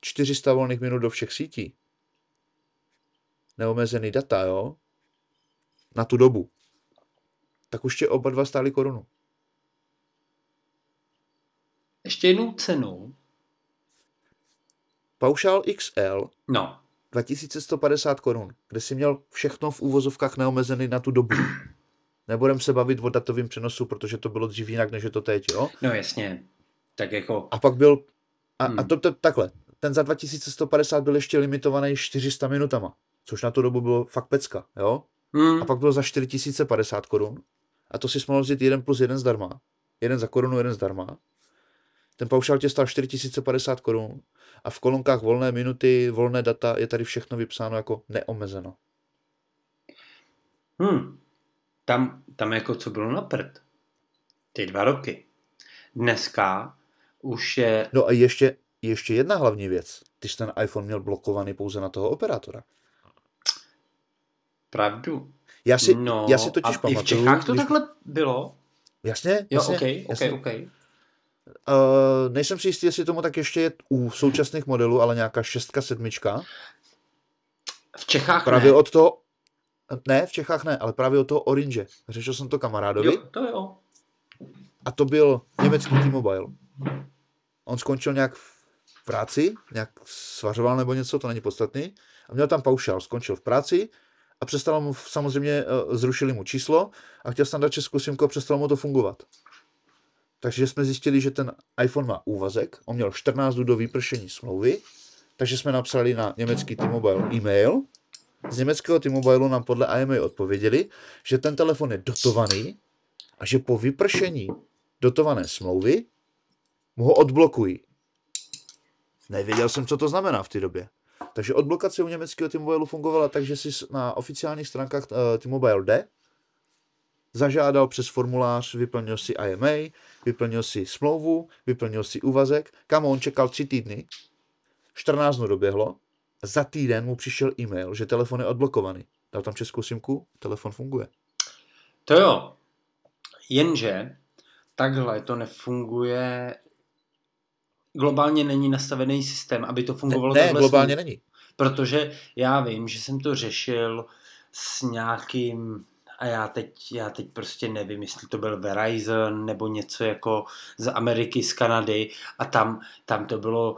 400 volných minut do všech sítí, neomezený data, jo, na tu dobu, tak už tě oba dva stály korunu. Ještě jednou cenu. paušál XL, No, 2150 korun, kde si měl všechno v úvozovkách neomezený na tu dobu. Nebudem se bavit o datovém přenosu, protože to bylo dřív jinak, než je to teď, jo? no jasně. Tak jako, A pak byl, a, Hmm. a to, to takhle, ten za 2150 byl ještě limitovaný 400 minutama, což na tu dobu bylo fakt pecka, jo? hm, A pak byl za 4050 korun. A to si mohl vzít jeden plus jeden zdarma. Jeden za korunu, jeden zdarma. Ten paušál tě stál 4050 korun. A v kolonkách volné minuty, volné data je tady všechno vypsáno jako neomezeno. hm, tam, tam jako co bylo na prd. Ty dva roky. Dneska už je, No a ještě, ještě jedna hlavní věc. Ty jsi ten iPhone měl blokovaný pouze na toho operátora. Pravdu. Já si, no, já si totiž a i pamatuju. v Čechách to když- takhle bylo? Jasně, Jo, jasně, ok, ok, jasně. ok. Uh, nejsem si jistý, jestli tomu tak ještě je u současných modelů, ale nějaká šestka, sedmička. V Čechách Právě ne. od toho, ne, v Čechách ne, ale právě od toho Orange. Řešil jsem to kamarádovi Jo, to jo. a to byl německý T-Mobile. On skončil nějak v práci, nějak svařoval nebo něco, to není podstatný, a měl tam paušál, skončil v práci a přestalo mu, samozřejmě eh, zrušili mu číslo a chtěl jsem dát českou simku a přestalo mu to fungovat. Takže jsme zjistili, že ten iPhone má úvazek, on měl 14 dnů do vypršení smlouvy, takže jsme napsali na německý T-Mobile e-mail. Z německého T-Mobile nám podle IMA odpověděli, že ten telefon je dotovaný a že po vypršení dotované smlouvy mu ho odblokují. Nevěděl jsem, co to znamená v té době. Takže odblokace u německého T-Mobile fungovala tak, že si na oficiálních stránkách uh, T-Mobile jde, zažádal přes formulář, vyplnil si IMA, vyplnil si smlouvu, vyplnil si úvazek, kam on čekal tři týdny, 14 dnů doběhlo, za týden mu přišel e-mail, že telefon je odblokovaný. Dal tam českou simku, telefon funguje. To jo. Jenže takhle to nefunguje. Globálně není nastavený systém, aby to Ne, fungovalo ne takhle globálně není. Protože já vím, že jsem to řešil s nějakým a já teď, já teď prostě nevím, jestli to byl Verizon nebo něco jako z Ameriky, z Kanady a tam, tam to bylo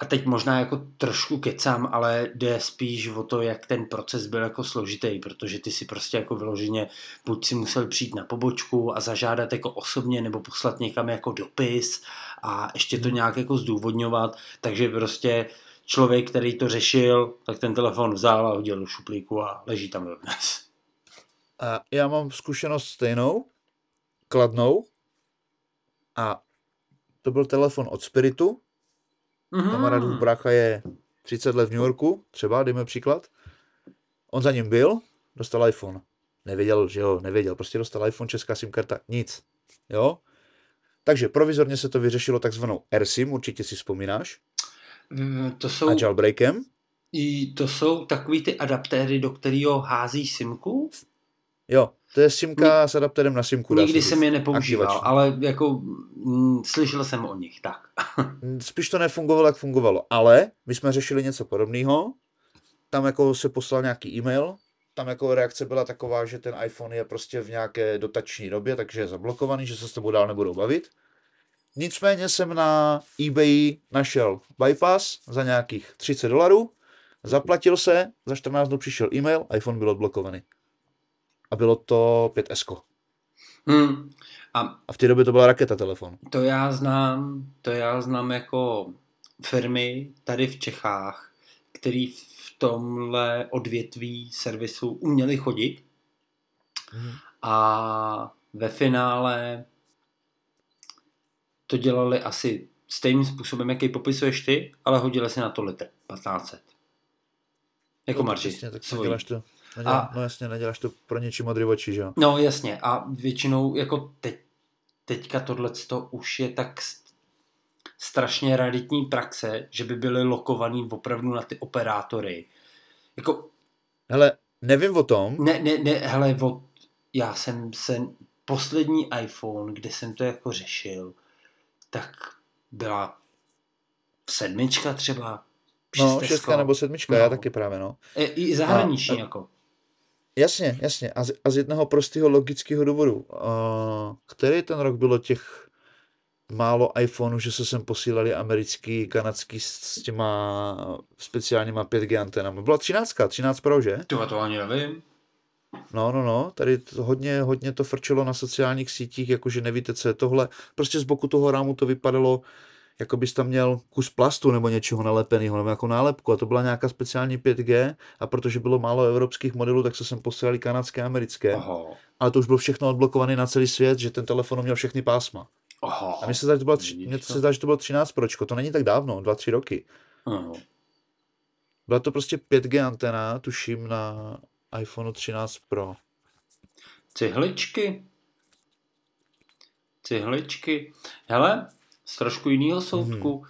a teď možná jako trošku kecám, ale jde spíš o to, jak ten proces byl jako složitý, protože ty si prostě jako vyloženě buď si musel přijít na pobočku a zažádat jako osobně nebo poslat někam jako dopis a ještě to nějak jako zdůvodňovat, takže prostě člověk, který to řešil, tak ten telefon vzal a hodil do šuplíku a leží tam dodnes. A já mám zkušenost stejnou, kladnou, a to byl telefon od Spiritu. Mhm. Kamarádův brácha je 30 let v New Yorku, třeba, dejme příklad. On za ním byl, dostal iPhone. Nevěděl, že jo, nevěděl, prostě dostal iPhone, česká SIM karta, nic. Jo? Takže provizorně se to vyřešilo takzvanou AirSIM, určitě si vzpomínáš, Mm, To jsou, a jailbreakem. i to jsou takový ty adaptéry, do kterého hází simku. Jo, to je simka s adapterem na simku. Nikdy jsem je nepoužíval, Aktivační. ale jako mm, slyšel jsem o nich, tak. Spíš to nefungovalo, jak fungovalo, ale my jsme řešili něco podobného. Tam jako se poslal nějaký e-mail, tam jako reakce byla taková, že ten iPhone je prostě v nějaké dotační době, takže je zablokovaný, že se s tebou dál nebudou bavit. Nicméně jsem na eBay našel bypass za nějakých 30 dolarů, zaplatil se, za 14 dnů přišel e-mail, iPhone byl odblokovaný. A bylo to 5S. Hmm. A A v té době to byla raketa telefon. to já znám, to já znám jako firmy tady v Čechách, který v tomhle odvětví servisu uměli chodit Mhm. a ve finále to dělali asi stejným způsobem, jaký popisuješ ty, ale hodili si na to litr, 1500. Jako No, marži. Jasně, tak to, nedělá, A- no jasně, neděláš to pro něčí modrý oči, že jo? No jasně a většinou jako teď, teďka tohle už je tak st- strašně raditní praxe, že by byly lokovaný opravdu na ty operátory. Jako, Hele, nevím o tom, ne, ne, ne, hele, od, já jsem se, poslední iPhone, kde jsem to jako řešil, tak byla sedmička třeba, no, šestka nebo sedmička, No. já taky právě, no. E, I zahraniční A- jako. Jasně, jasně, a z, a z jednoho prostého logického důvodu. Uh, který ten rok bylo těch málo iPhoneů, že se sem posílali americký, kanadský s těma speciálníma 5G antenami. Byla 13, 13 Pro, že? To, to ani nevím. No, no, no, tady to hodně, hodně to frčelo na sociálních sítích, jakože nevíte, co je tohle. Prostě z boku toho rámu to vypadalo, jako bys tam měl kus plastu nebo něčeho nalepeného, nebo jako nálepku. A to byla nějaká speciální 5G a protože bylo málo evropských modelů, tak se sem posílali kanadské a americké. Aha. Ale to už bylo všechno odblokované na celý svět, že ten telefon měl všechny pásma. Aha. A mně se zdá, že to bylo, tři- mně to? se zdá, že to bylo 13 pročko, to není tak dávno, 2-3 roky. Aha. Byla to prostě 5G antena, tuším, na iPhone 13 Pro. Cihličky. Cihličky. Hele, z trošku jiného soudku.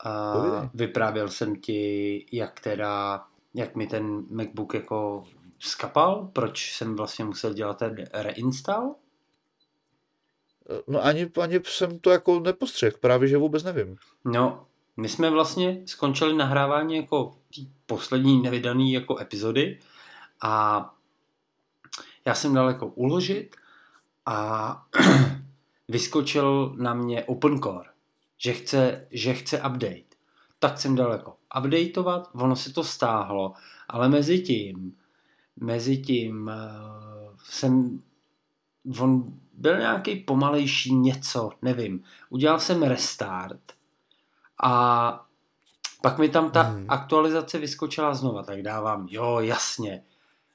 A Povídej. vyprávěl jsem ti, jak teda, jak mi ten MacBook jako skapal, proč jsem vlastně musel dělat ten reinstall. No ani, ani jsem to jako nepostřeh, právě že vůbec nevím. No, my jsme vlastně skončili nahrávání jako poslední nevydaný jako epizody a já jsem dal jako uložit a vyskočil na mě OpenCore, že chce, že chce update. Tak jsem dal jako updateovat, ono se to stáhlo, ale mezi tím, mezi tím uh, jsem, on byl nějaký pomalejší něco, nevím. Udělal jsem restart a pak mi tam ta Hmm. aktualizace vyskočila znova, tak dávám, jo, jasně.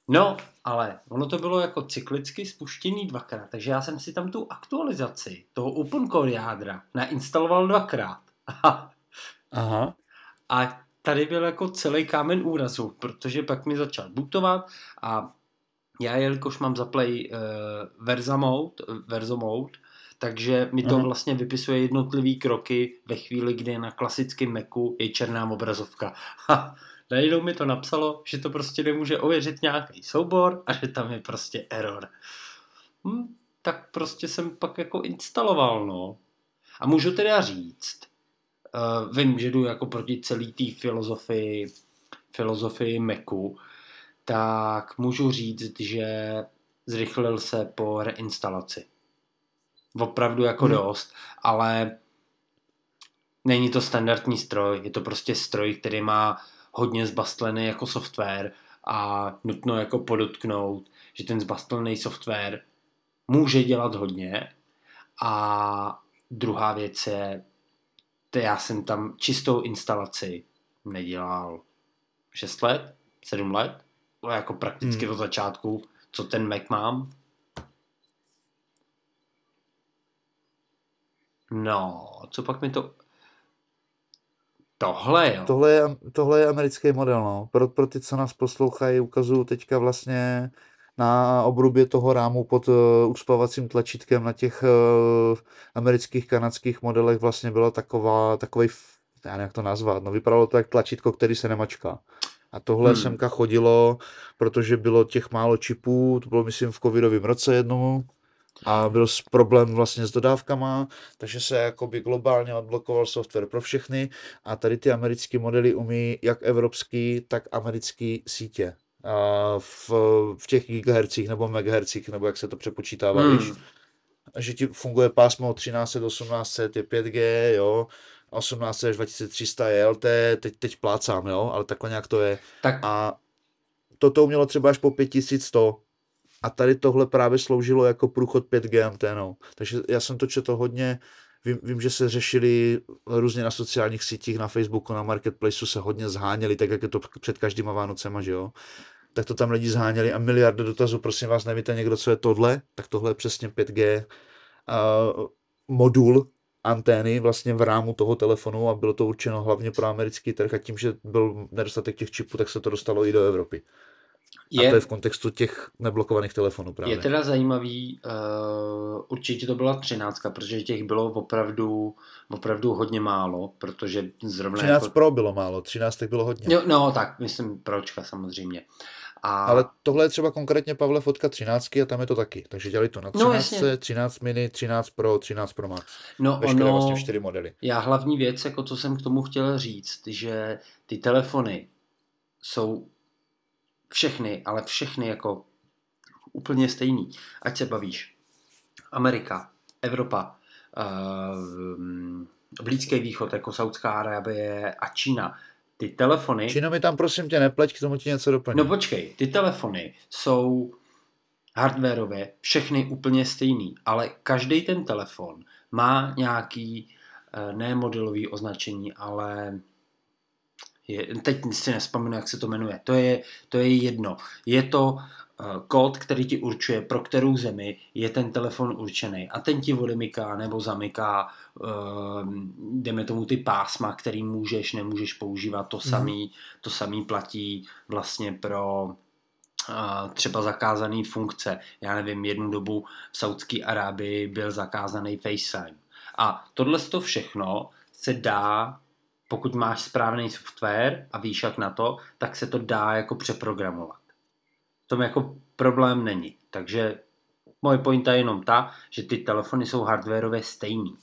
No, ale ono to bylo jako cyklicky spuštěný dvakrát, takže já jsem si tam tu aktualizaci toho OpenCore jádra nainstaloval dvakrát. Aha. A tady byl jako celý kámen úrazu, protože pak mi začal bootovat a já, jelikož mám zaplay uh, Versa mode, Verso mode, takže mi to Aha. vlastně vypisuje jednotlivý kroky ve chvíli, kdy na klasickém Macu je černá obrazovka. Najednou mi to napsalo, že to prostě nemůže ověřit nějaký soubor a že tam je prostě error. Hm, tak prostě jsem pak jako instaloval, no. A můžu teda říct, uh, vím, že jdu jako proti celý té filozofii, filozofii Macu, tak můžu říct, že zrychlil se po reinstalaci. Opravdu jako Hmm. hmm. dost, ale není to standardní stroj, je to prostě stroj, který má hodně zbastlený jako software a nutno jako podotknout, že ten zbastlený software může dělat hodně a druhá věc je, to já jsem tam čistou instalaci nedělal 6 let, 7 let, jako prakticky Hmm. od začátku, co ten Mac mám. No, co pak mi to... Tohle jo. Tohle je, tohle je americký model, no. Pro, pro ty, co nás poslouchají, ukazuju teďka vlastně na obrubě toho rámu pod uh, uspavacím tlačítkem na těch uh, amerických, kanadských modelech vlastně byla taková, takový, já nevím, jak to nazvat, no vypadalo to jak tlačítko, který se nemačká. A tohle hmm. semka chodilo, protože bylo těch málo čipů, to bylo myslím v covidovém roce jednomu, a byl problém vlastně s dodávkama, takže se jakoby globálně odblokoval software pro všechny a tady ty americké modely umí jak evropský, tak americký sítě. A v, v těch gigahercích nebo megahercích, nebo jak se to přepočítává, Hmm. víš, že ti funguje pásmo 1300, 1800 je 5G, jo, 18 až 2300 je LT, teď, teď plácám, jo, ale takhle nějak to je. Tak A toto umělo třeba až po 5100. A tady tohle právě sloužilo jako průchod 5G anténou. Takže já jsem to četl hodně, vím, vím, že se řešili různě na sociálních sítích, na Facebooku, na Marketplaceu se hodně zháněli, tak jak je to před každýma Vánocema, že jo. Tak to tam lidi zháněli a miliardy dotazů, prosím vás, nevíte někdo, co je tohle? Tak tohle je přesně 5G uh, modul antény vlastně v rámu toho telefonu a bylo to určeno hlavně pro americký trh a tím, že byl nedostatek těch čipů, tak se to dostalo i do Evropy. A je, to je v kontextu těch neblokovaných telefonů právě. je teda zajímavý, uh, určitě to byla třináctka, protože těch bylo opravdu, opravdu hodně málo, protože zrovna 13 jako... Pro bylo málo, 13 bylo hodně. No, no, tak, myslím pročka samozřejmě. A... Ale tohle je třeba konkrétně Pavle fotka 13 a tam je to taky. Takže dělali to na No, 13, jasně. 13 mini, 13 Pro, 13 Pro Max. no, Veškeré ono, vlastně čtyři modely. Já hlavní věc, jako co jsem k tomu chtěl říct, že ty telefony jsou všechny, ale všechny jako úplně stejný. Ať se bavíš. Amerika, Evropa, uh, Blízký východ, jako Saudská Arábie a Čína, ty telefony... Číno mi tam prosím tě nepleť, k tomu ti něco doplním. No počkej, ty telefony jsou hardwareově všechny úplně stejný, ale každý ten telefon má nějaký, eh, ne modelový označení, ale je, teď si nespomenu, jak se to jmenuje. To je, to je jedno. Je to Eh, kód, který ti určuje, pro kterou zemi je ten telefon určený. A ten ti odemyká nebo zamyká, uh, jdeme tomu ty pásma, který můžeš, nemůžeš používat. To mhm. samý, to samý platí vlastně pro uh, třeba zakázané funkce. Já nevím, jednu dobu v Saudské Arábii byl zakázaný FaceTime. A tohle to všechno se dá pokud máš správný software a víš jak na to, tak se to dá jako přeprogramovat tom jako problém není. Takže moje pointa je jenom ta, že ty telefony jsou hardwareově stejný.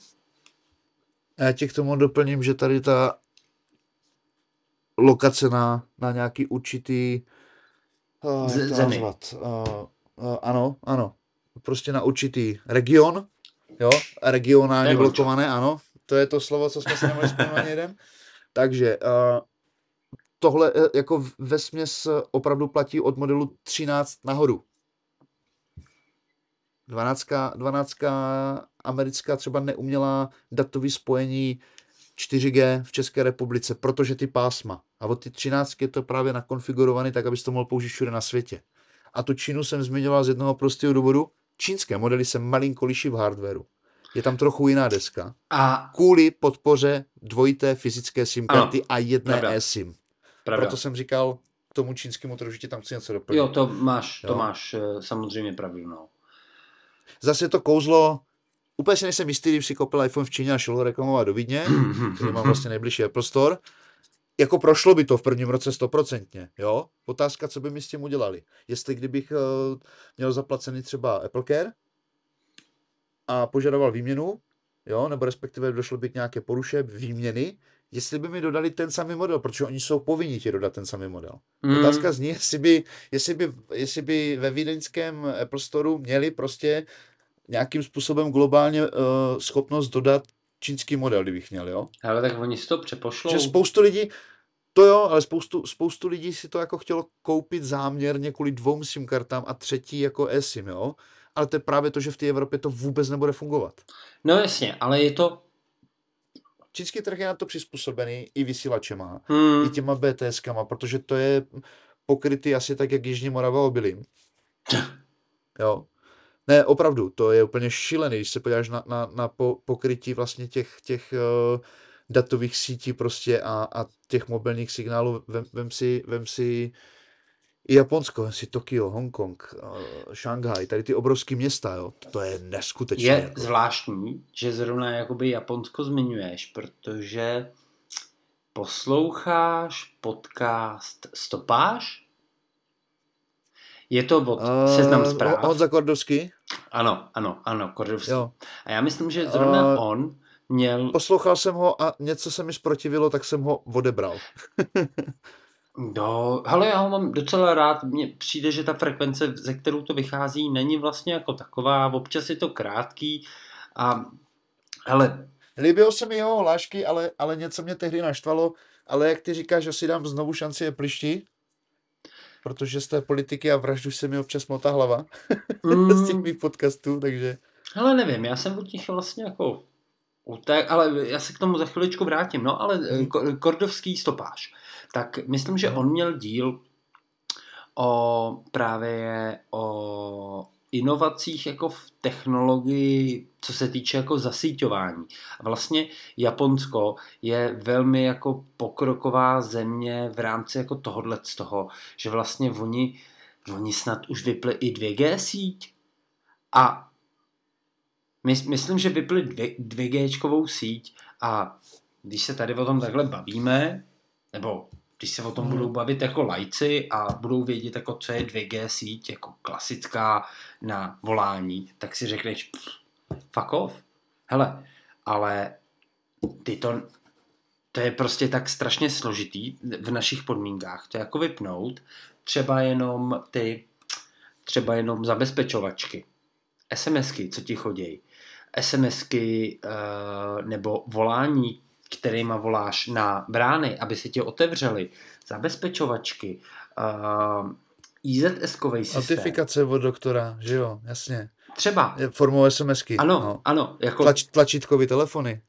Já ti k tomu doplním, že tady ta lokace na, na nějaký určitý uh, zemi. Uh, uh, ano, ano. Prostě na určitý region, jo, regionálně blokované, ano. To je to slovo, co jsme si nemohli vzpomenout jeden. Takže uh, tohle eh, jako ve směs opravdu platí od modelu 13 nahoru. 12, 12 americká třeba neuměla datový spojení 4G v České republice, protože ty pásma. A od ty 13 je to právě nakonfigurovaný tak, abys to mohl použít všude na světě. A tu Čínu jsem zmiňoval z jednoho prostého důvodu. Čínské modely se malinko liší v hardwareu. Je tam trochu jiná deska. A kvůli podpoře dvojité fyzické SIM karty ano, a jedné eSIM. Pravda. Proto jsem říkal tomu čínskému ti tam chci něco doplnit. Jo, to máš, jo? to máš eh, samozřejmě pravdu, no. Zase to kouzlo, úplně si nejsem jistý, když si koupil iPhone v Číně a šel ho reklamovat do Vídně, který mám vlastně nejbližší Apple Store, jako prošlo by to v prvním roce stoprocentně, jo? Otázka, co by mi s tím udělali. Jestli kdybych uh, měl zaplacený třeba Apple Care a požadoval výměnu, jo, nebo respektive došlo by k nějaké poruše výměny, jestli by mi dodali ten samý model, protože oni jsou povinni ti dodat ten samý model. Mm. Otázka zní, jestli by, jestli, by, jestli by ve vídeňském Apple Store měli prostě nějakým způsobem globálně uh, schopnost dodat čínský model, kdybych měl, jo? Ale tak oni si to přepošlou. Že spoustu lidí, to jo, ale spoustu, spoustu lidí si to jako chtělo koupit záměrně kvůli dvou SIM kartám a třetí jako eSIM, jo? Ale to je právě to, že v té Evropě to vůbec nebude fungovat. No jasně, ale je to čínský trh je na to přizpůsobený i vysílačema, hmm. i těma BTSkama, protože to je pokrytý asi tak, jak Jižní Morava obilím. jo. Ne, opravdu, to je úplně šílený, když se podíváš na, na, na po, pokrytí vlastně těch, těch uh, datových sítí prostě a, a těch mobilních signálů. Vem, vem si, vem si i Japonsko, si Tokio, Hongkong, eh, Šanghaj, tady ty obrovské města, jo, to je neskutečné. Je jako. zvláštní, že zrovna jakoby Japonsko zmiňuješ, protože posloucháš podcast Stopáž? Je to od uh, Seznam zpráv. Honza Kordovský? Ano, ano, ano, Kordovský. Jo. A já myslím, že zrovna uh, on měl... Poslouchal jsem ho a něco se mi zprotivilo, tak jsem ho odebral. No, ale já ho mám docela rád. Mně přijde, že ta frekvence, ze kterou to vychází, není vlastně jako taková. Občas je to krátký a hele... Líbilo se mi jeho hlášky, ale, ale něco mě tehdy naštvalo. Ale jak ty říkáš, že si dám znovu šanci je plišti, protože z té politiky a vraždu se mi občas motá hlava mm. z těch mých podcastů, takže... Ale nevím, já jsem od nich vlastně jako utek, ale já se k tomu za chviličku vrátím, no ale hmm. kordovský stopáž tak myslím, že on měl díl o právě o inovacích jako v technologii, co se týče jako zasíťování. Vlastně Japonsko je velmi jako pokroková země v rámci jako tohohle z toho, že vlastně oni, oni snad už vypli i 2G síť a my, myslím, že vypli 2G síť a když se tady o tom takhle bavíme, nebo když se o tom hmm. budou bavit jako lajci a budou vědět, jako co je 2G síť, jako klasická na volání, tak si řekneš, fuck off. Hele, ale ty to, to je prostě tak strašně složitý v našich podmínkách. To je jako vypnout třeba jenom ty, třeba jenom zabezpečovačky, SMSky, co ti chodí, SMSky uh, nebo volání, kterýma voláš na brány, aby se ti otevřely, zabezpečovačky, uh, IZS-kový systém. Notifikace od doktora, že jo, jasně. Třeba. Formou SMSky. Ano, no. ano. Jako... Tlač, tlačítkový telefony.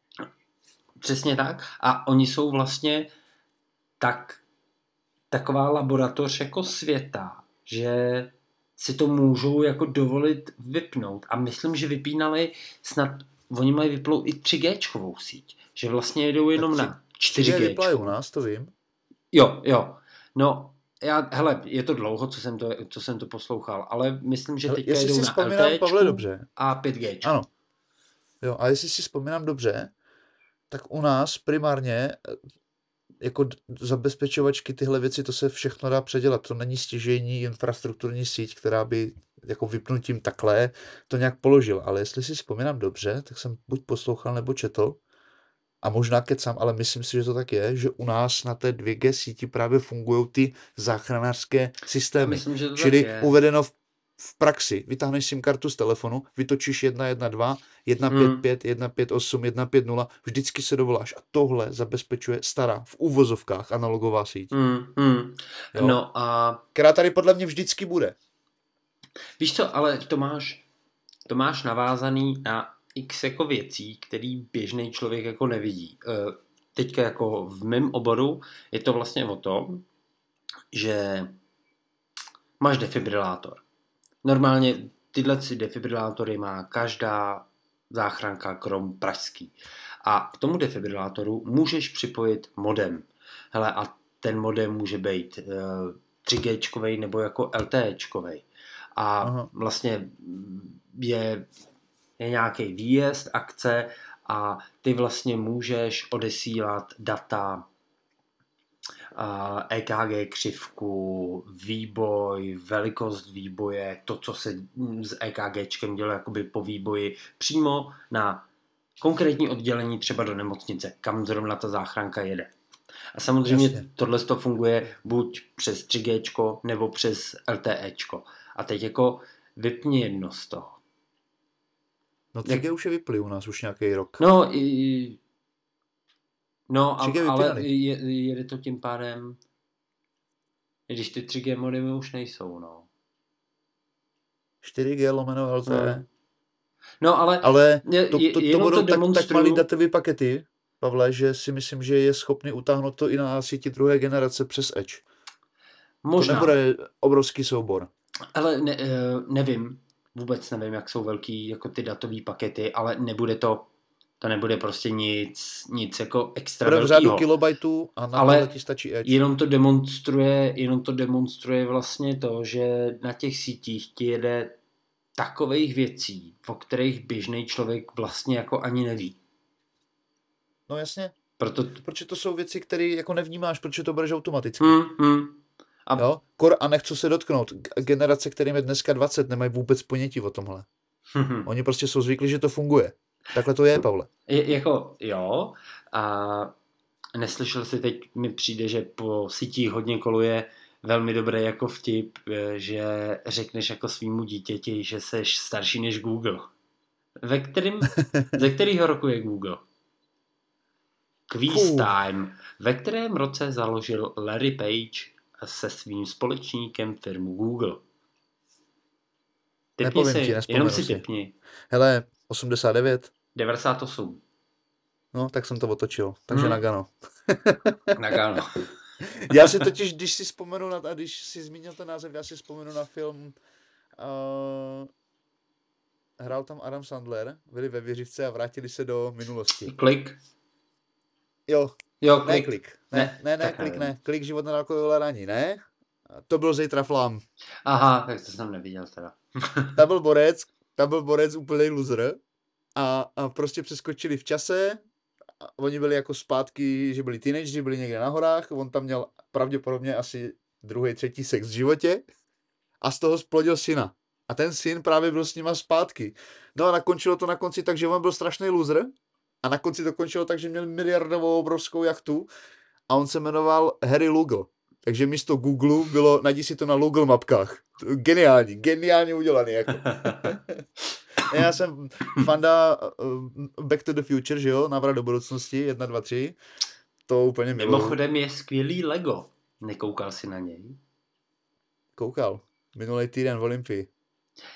Přesně tak. A oni jsou vlastně tak, taková laboratoř jako světa, že si to můžou jako dovolit vypnout. A myslím, že vypínali snad, oni mají vyplou i 3G síť. Že vlastně jedou jenom na 4G. 4G u nás, to vím. Jo, jo. No, já, hele, je to dlouho, co jsem to, co jsem to poslouchal, ale myslím, že teďka jedou na LTE Pavle, dobře. a 5G. Ano. Jo, a jestli si vzpomínám dobře, tak u nás primárně jako zabezpečovačky, tyhle věci, to se všechno dá předělat. To není stěžení infrastrukturní síť, která by jako vypnutím takhle to nějak položil. Ale jestli si vzpomínám dobře, tak jsem buď poslouchal nebo četl, a možná kecám, ale myslím si, že to tak je, že u nás na té 2G síti právě fungují ty záchranářské systémy. myslím, že to Čili tak je. uvedeno v, v praxi. Vytáhneš SIM kartu z telefonu, vytočíš 112, 155, hmm. 158, 150, vždycky se dovoláš. A tohle zabezpečuje stará v úvozovkách analogová síť. Hmm, hmm. No a... Která tady podle mě vždycky bude. Víš co, ale to máš, to máš navázaný na x jako věcí, který běžný člověk jako nevidí. E, teďka jako v mém oboru je to vlastně o tom, že máš defibrilátor. Normálně tyhle defibrilátory má každá záchranka krom pražský. A k tomu defibrilátoru můžeš připojit modem. Hele, a ten modem může být 3G nebo jako LTE. A Aha. vlastně je je nějaký výjezd, akce a ty vlastně můžeš odesílat data EKG křivku, výboj, velikost výboje, to, co se s EKGčkem dělo jakoby po výboji, přímo na konkrétní oddělení třeba do nemocnice, kam zrovna ta záchranka jede. A samozřejmě Jasně. tohle to funguje buď přes 3G nebo přes LTE. A teď jako vypni jedno z toho. No 3G Jak... už je vyplý u nás už nějaký rok. No, i... no a, ale je, jede to tím pádem, když ty 3G modemy už nejsou, no. 4G lomeno LTE. No. no ale, ale to, to, to, to budou to demonstruju... tak, tak malý datové pakety, Pavle, že si myslím, že je schopný utáhnout to i na síti druhé generace přes Edge. Možná. To nebude obrovský soubor. Ale ne, eh, nevím, vůbec nevím, jak jsou velký jako ty datové pakety, ale nebude to to nebude prostě nic, nic jako extra Bude v řádu kilobajtů a na ale ti stačí Edge. Jenom to demonstruje, jenom to demonstruje vlastně to, že na těch sítích ti jede takových věcí, o kterých běžný člověk vlastně jako ani neví. No jasně. Proto... Protože to jsou věci, které jako nevnímáš, protože to bereš automaticky. Hmm, hmm. A... Jo? Kor a nechci se dotknout. Generace, kterým je dneska 20, nemají vůbec ponětí o tomhle. Oni prostě jsou zvyklí, že to funguje. Takhle to je, Pavle. Je, jako jo. A neslyšel si teď, mi přijde, že po sítích hodně koluje velmi dobré jako vtip, že řekneš jako svýmu dítěti, že seš starší než Google. Ve kterým, ze kterého roku je Google? Quiz Time. Ve kterém roce založil Larry Page se svým společníkem firmu Google. Typni si, ti, jenom si typni. Hele, 89. 98. No, tak jsem to otočil. Takže hmm. Nagano. Nagano. já si totiž, když si vzpomenu na, a když si zmínil ten název, já si vzpomenu na film uh, hrál tam Adam Sandler, byli ve věřivce a vrátili se do minulosti. Klik. Jo, Jo, klik. Ne, klik. Ne, ne, ne, ne klik ne. Klik život na dálkového hledání, ne. To byl zítra flam. Aha, tak to jsem neviděl teda. tam byl borec, tam byl borec úplný loser a, a prostě přeskočili v čase a oni byli jako zpátky, že byli teenageři, byli někde na horách, on tam měl pravděpodobně asi druhý, třetí sex v životě a z toho splodil syna. A ten syn právě byl s nima zpátky. No a nakončilo to na konci tak, že on byl strašný loser a na konci to končilo tak, že měl miliardovou obrovskou jachtu a on se jmenoval Harry Lugo. Takže místo Google bylo, najdi si to na Google mapkách. Geniální, geniálně udělaný. Jako. Já jsem fanda uh, Back to the Future, že jo, návrat do budoucnosti, 1, 2, 3. To úplně miluju. Mimochodem je skvělý Lego. Nekoukal si na něj? Koukal. Minulý týden v Olympii.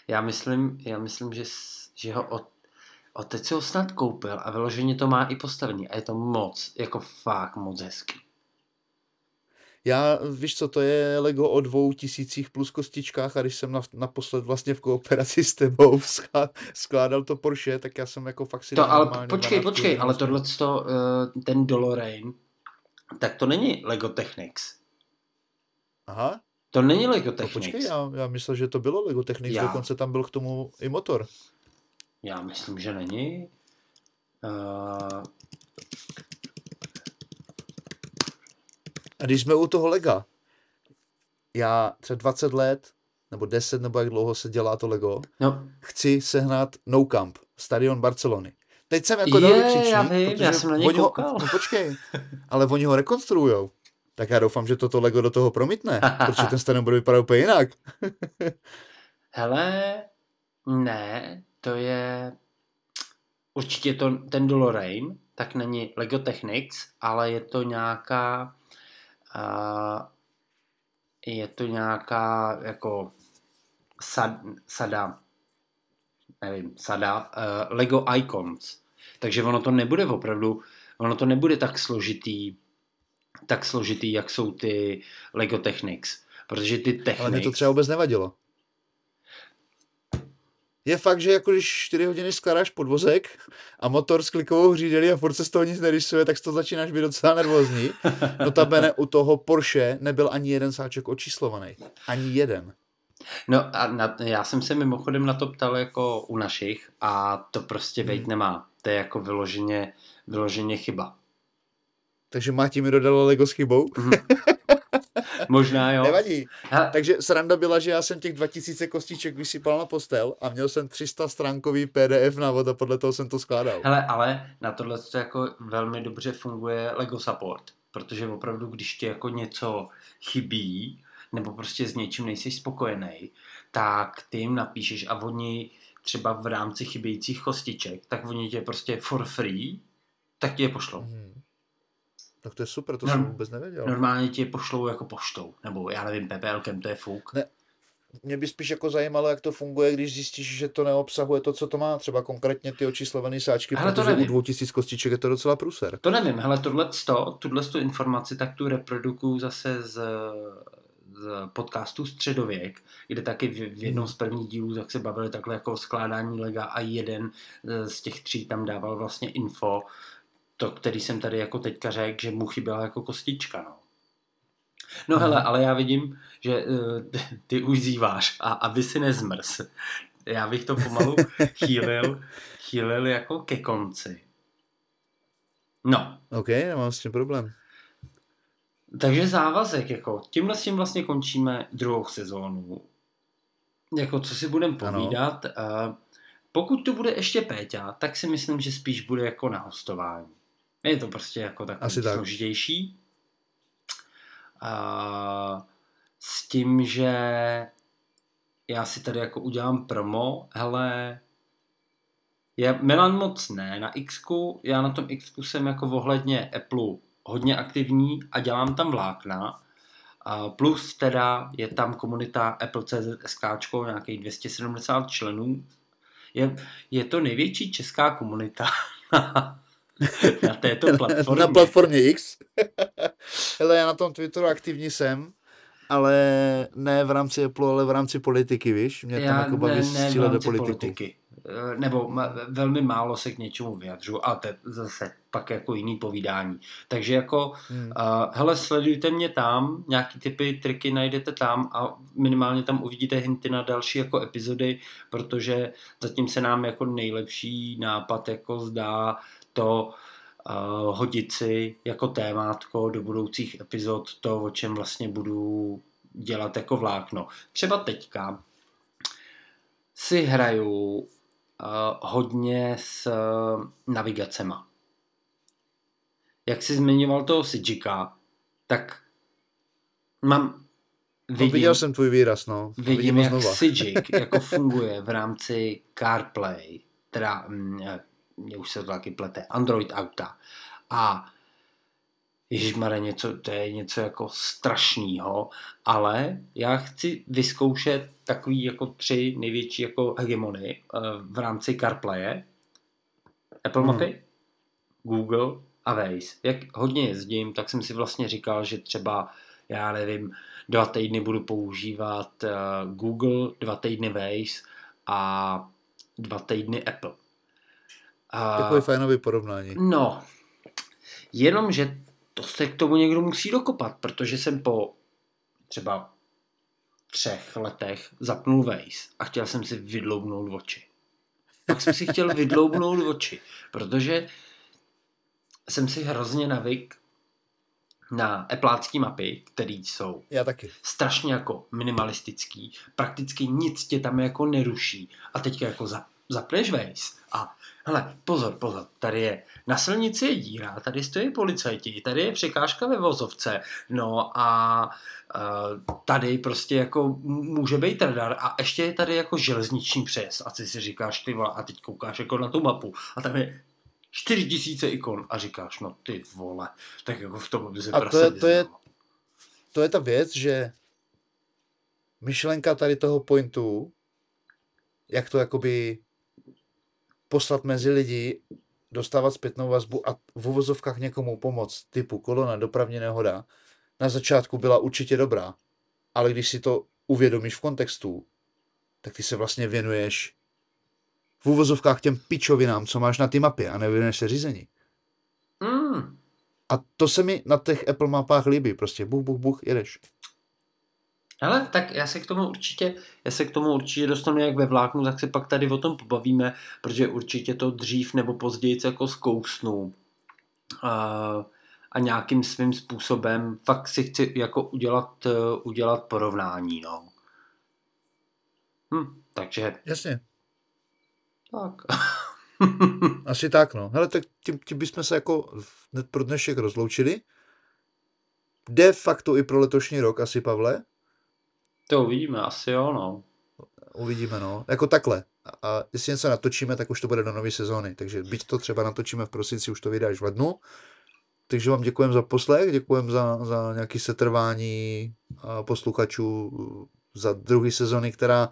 Já myslím, já myslím že, že ho od, otec si ho snad koupil a vyloženě to má i postavený. A je to moc, jako fakt moc hezký. Já, víš co, to je Lego o dvou tisících plus kostičkách a když jsem na, naposled vlastně v kooperaci s tebou skládal to Porsche, tak já jsem jako fakt si To ale počkej, počkej, ale tohle to, uh, ten Dolorain, tak to není Lego Technics. Aha. To není Lego Technics. No počkej, já, já myslel, že to bylo Lego Technics, já. dokonce tam byl k tomu i motor. Já myslím, že není. Uh, A když jsme u toho lega, já třeba 20 let, nebo 10, nebo jak dlouho se dělá to Lego, no. chci sehnat No Camp, stadion Barcelony. Teď jsem jako je, křičí, já vím, já jsem na něj koukal. Ho, no počkej, ale oni ho rekonstruujou. Tak já doufám, že toto Lego do toho promítne, protože ten stadion bude vypadat úplně jinak. Hele, ne, to je určitě to, ten Dolorain, tak není Lego Technics, ale je to nějaká a je to nějaká jako sad, sada, nevím, sada, uh, Lego Icons. Takže ono to nebude opravdu, ono to nebude tak složitý, tak složitý, jak jsou ty Lego Technics. Protože ty Technics... Ale mě to třeba vůbec nevadilo je fakt, že jako když 4 hodiny skládáš podvozek a motor s klikovou hřídeli a furt se z toho nic nerysuje, tak to začínáš být docela nervózní. Notabene u toho Porsche nebyl ani jeden sáček očíslovaný. Ani jeden. No a na, já jsem se mimochodem na to ptal jako u našich a to prostě hmm. nemá. To je jako vyloženě, vyloženě chyba. Takže Máti mi dodala Lego s chybou? Hmm. Možná jo. Nevadí. Ha. Takže sranda byla, že já jsem těch 2000 kostiček vysypal na postel a měl jsem 300 stránkový PDF návod a podle toho jsem to skládal. Hele, ale na tohle to jako velmi dobře funguje Lego Support, protože opravdu, když ti jako něco chybí, nebo prostě s něčím nejsi spokojený, tak ty jim napíšeš a oni třeba v rámci chybějících kostiček, tak oni tě prostě for free, tak ti je pošlou. Hmm. Tak to je super, to no, jsem vůbec nevěděl. Normálně ti je pošlou jako poštou, nebo já nevím, PPLkem, to je fuk. Ne, mě by spíš jako zajímalo, jak to funguje, když zjistíš, že to neobsahuje to, co to má. Třeba konkrétně ty očíslované sáčky, hele, protože to nevím. u 2000 kostiček je to docela průser. To nevím, hele, tohle tuhle informaci tak tu reprodukuju zase z, z podcastu Středověk, kde taky v, v jednom z prvních dílů tak se bavili takhle jako o skládání lega a jeden z těch tří tam dával vlastně info, to, který jsem tady jako teďka řekl, že mu chyběla jako kostička, no. No hele, mhm. ale já vidím, že uh, ty už zýváš a aby si nezmrz. Já bych to pomalu chýlil, chýlil jako ke konci. No. OK, nemám s tím problém. Takže závazek, jako tímhle s tím vlastně končíme druhou sezónu. Jako co si budeme povídat. Uh, pokud tu bude ještě Péťa, tak si myslím, že spíš bude jako na hostování. Je to prostě jako takový Asi tak. složitější. A s tím, že já si tady jako udělám promo, hele, je Milan moc ne na X, já na tom X jsem jako ohledně Apple hodně aktivní a dělám tam vlákna. A plus teda je tam komunita Apple.cz SK, nějakých 270 členů. Je, je to největší česká komunita na této platformě. na platformě X. Hele, já na tom Twitteru aktivní jsem, ale ne v rámci Apple, ale v rámci politiky, víš? Mě já tam jako baví ne, ne do politiky. politiky. Eh, nebo ma, velmi málo se k něčemu vyjadřu, a to zase pak jako jiný povídání. Takže jako, hmm. uh, hele, sledujte mě tam, nějaký typy, triky najdete tam a minimálně tam uvidíte hinty na další jako epizody, protože zatím se nám jako nejlepší nápad jako zdá to uh, hodit si jako témátko do budoucích epizod to, o čem vlastně budu dělat jako vlákno. Třeba teďka si hraju uh, hodně s uh, navigacema. Jak jsi zmiňoval toho Sijika, tak mám Vidím, no, viděl jsem tvůj výraz, no. Vidím, vidím jak Sijik jako funguje v rámci CarPlay, teda, mm, mě už se to taky plete, Android auta. A Ježišmarja, něco, to je něco jako strašného, ale já chci vyzkoušet takový jako tři největší jako hegemony eh, v rámci CarPlaye. Apple hmm. mapy, Google a Waze. Jak hodně jezdím, tak jsem si vlastně říkal, že třeba, já nevím, dva týdny budu používat uh, Google, dva týdny Waze a dva týdny Apple. Uh, Takový fajnový porovnání. No, jenomže to se k tomu někdo musí dokopat, protože jsem po třeba třech letech zapnul Waze a chtěl jsem si vydloubnout oči. Tak jsem si chtěl vydloubnout oči, protože jsem si hrozně navyk na Appleácký mapy, které jsou Já taky. strašně jako minimalistický, prakticky nic tě tam jako neruší a teď jako za, zapneš Waze a hele, pozor, pozor, tady je na silnici je díra, tady stojí policajti, tady je překážka ve vozovce, no a uh, tady prostě jako může být radar a ještě je tady jako železniční přes a ty si říkáš ty vole, a teď koukáš jako na tu mapu a tam je 4000 ikon a říkáš, no ty vole, tak jako v tom by se A to je, to, je, to je ta věc, že myšlenka tady toho pointu, jak to jakoby poslat mezi lidi, dostávat zpětnou vazbu a v uvozovkách někomu pomoct, typu kolona, dopravní nehoda, na začátku byla určitě dobrá. Ale když si to uvědomíš v kontextu, tak ty se vlastně věnuješ v uvozovkách těm pičovinám, co máš na ty mapě a nevěnuješ se řízení. Mm. A to se mi na těch Apple mapách líbí. Prostě buch, buch, buch, jedeš. Ale tak já se k tomu určitě, já se k tomu určitě dostanu jak ve vláknu, tak se pak tady o tom pobavíme, protože určitě to dřív nebo později jako zkousnu. A, a nějakým svým způsobem fakt si chci jako udělat, udělat porovnání, no. Hm, takže... Jasně. Tak. Asi tak, no. Hele, tak tím, tím bychom se jako pro dnešek rozloučili. De facto i pro letošní rok asi, Pavle? To uvidíme, asi jo, no. Uvidíme, no. Jako takhle. A jestli něco natočíme, tak už to bude do nové sezóny. Takže byť to třeba natočíme v prosinci, už to vydáš v lednu. Takže vám děkujem za poslech, děkujem za, za nějaký setrvání posluchačů za druhý sezóny, která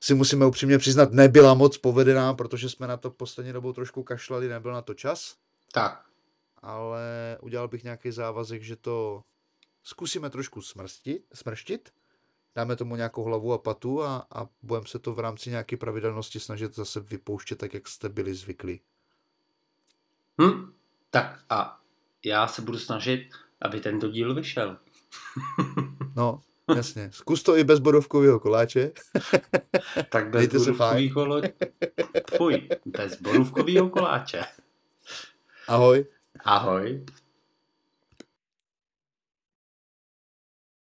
si musíme upřímně přiznat, nebyla moc povedená, protože jsme na to poslední dobou trošku kašlali, nebyl na to čas. Tak. Ale udělal bych nějaký závazek, že to zkusíme trošku smrstit, smrštit, dáme tomu nějakou hlavu a patu a, a budeme se to v rámci nějaké pravidelnosti snažit zase vypouštět tak, jak jste byli zvyklí. Hm, tak a já se budu snažit, aby tento díl vyšel. no, Jasně. Zkus to i bez bodovkového koláče. tak bez bodovkového koláče. Fuj, bez bodovkového koláče. Ahoj. Ahoj.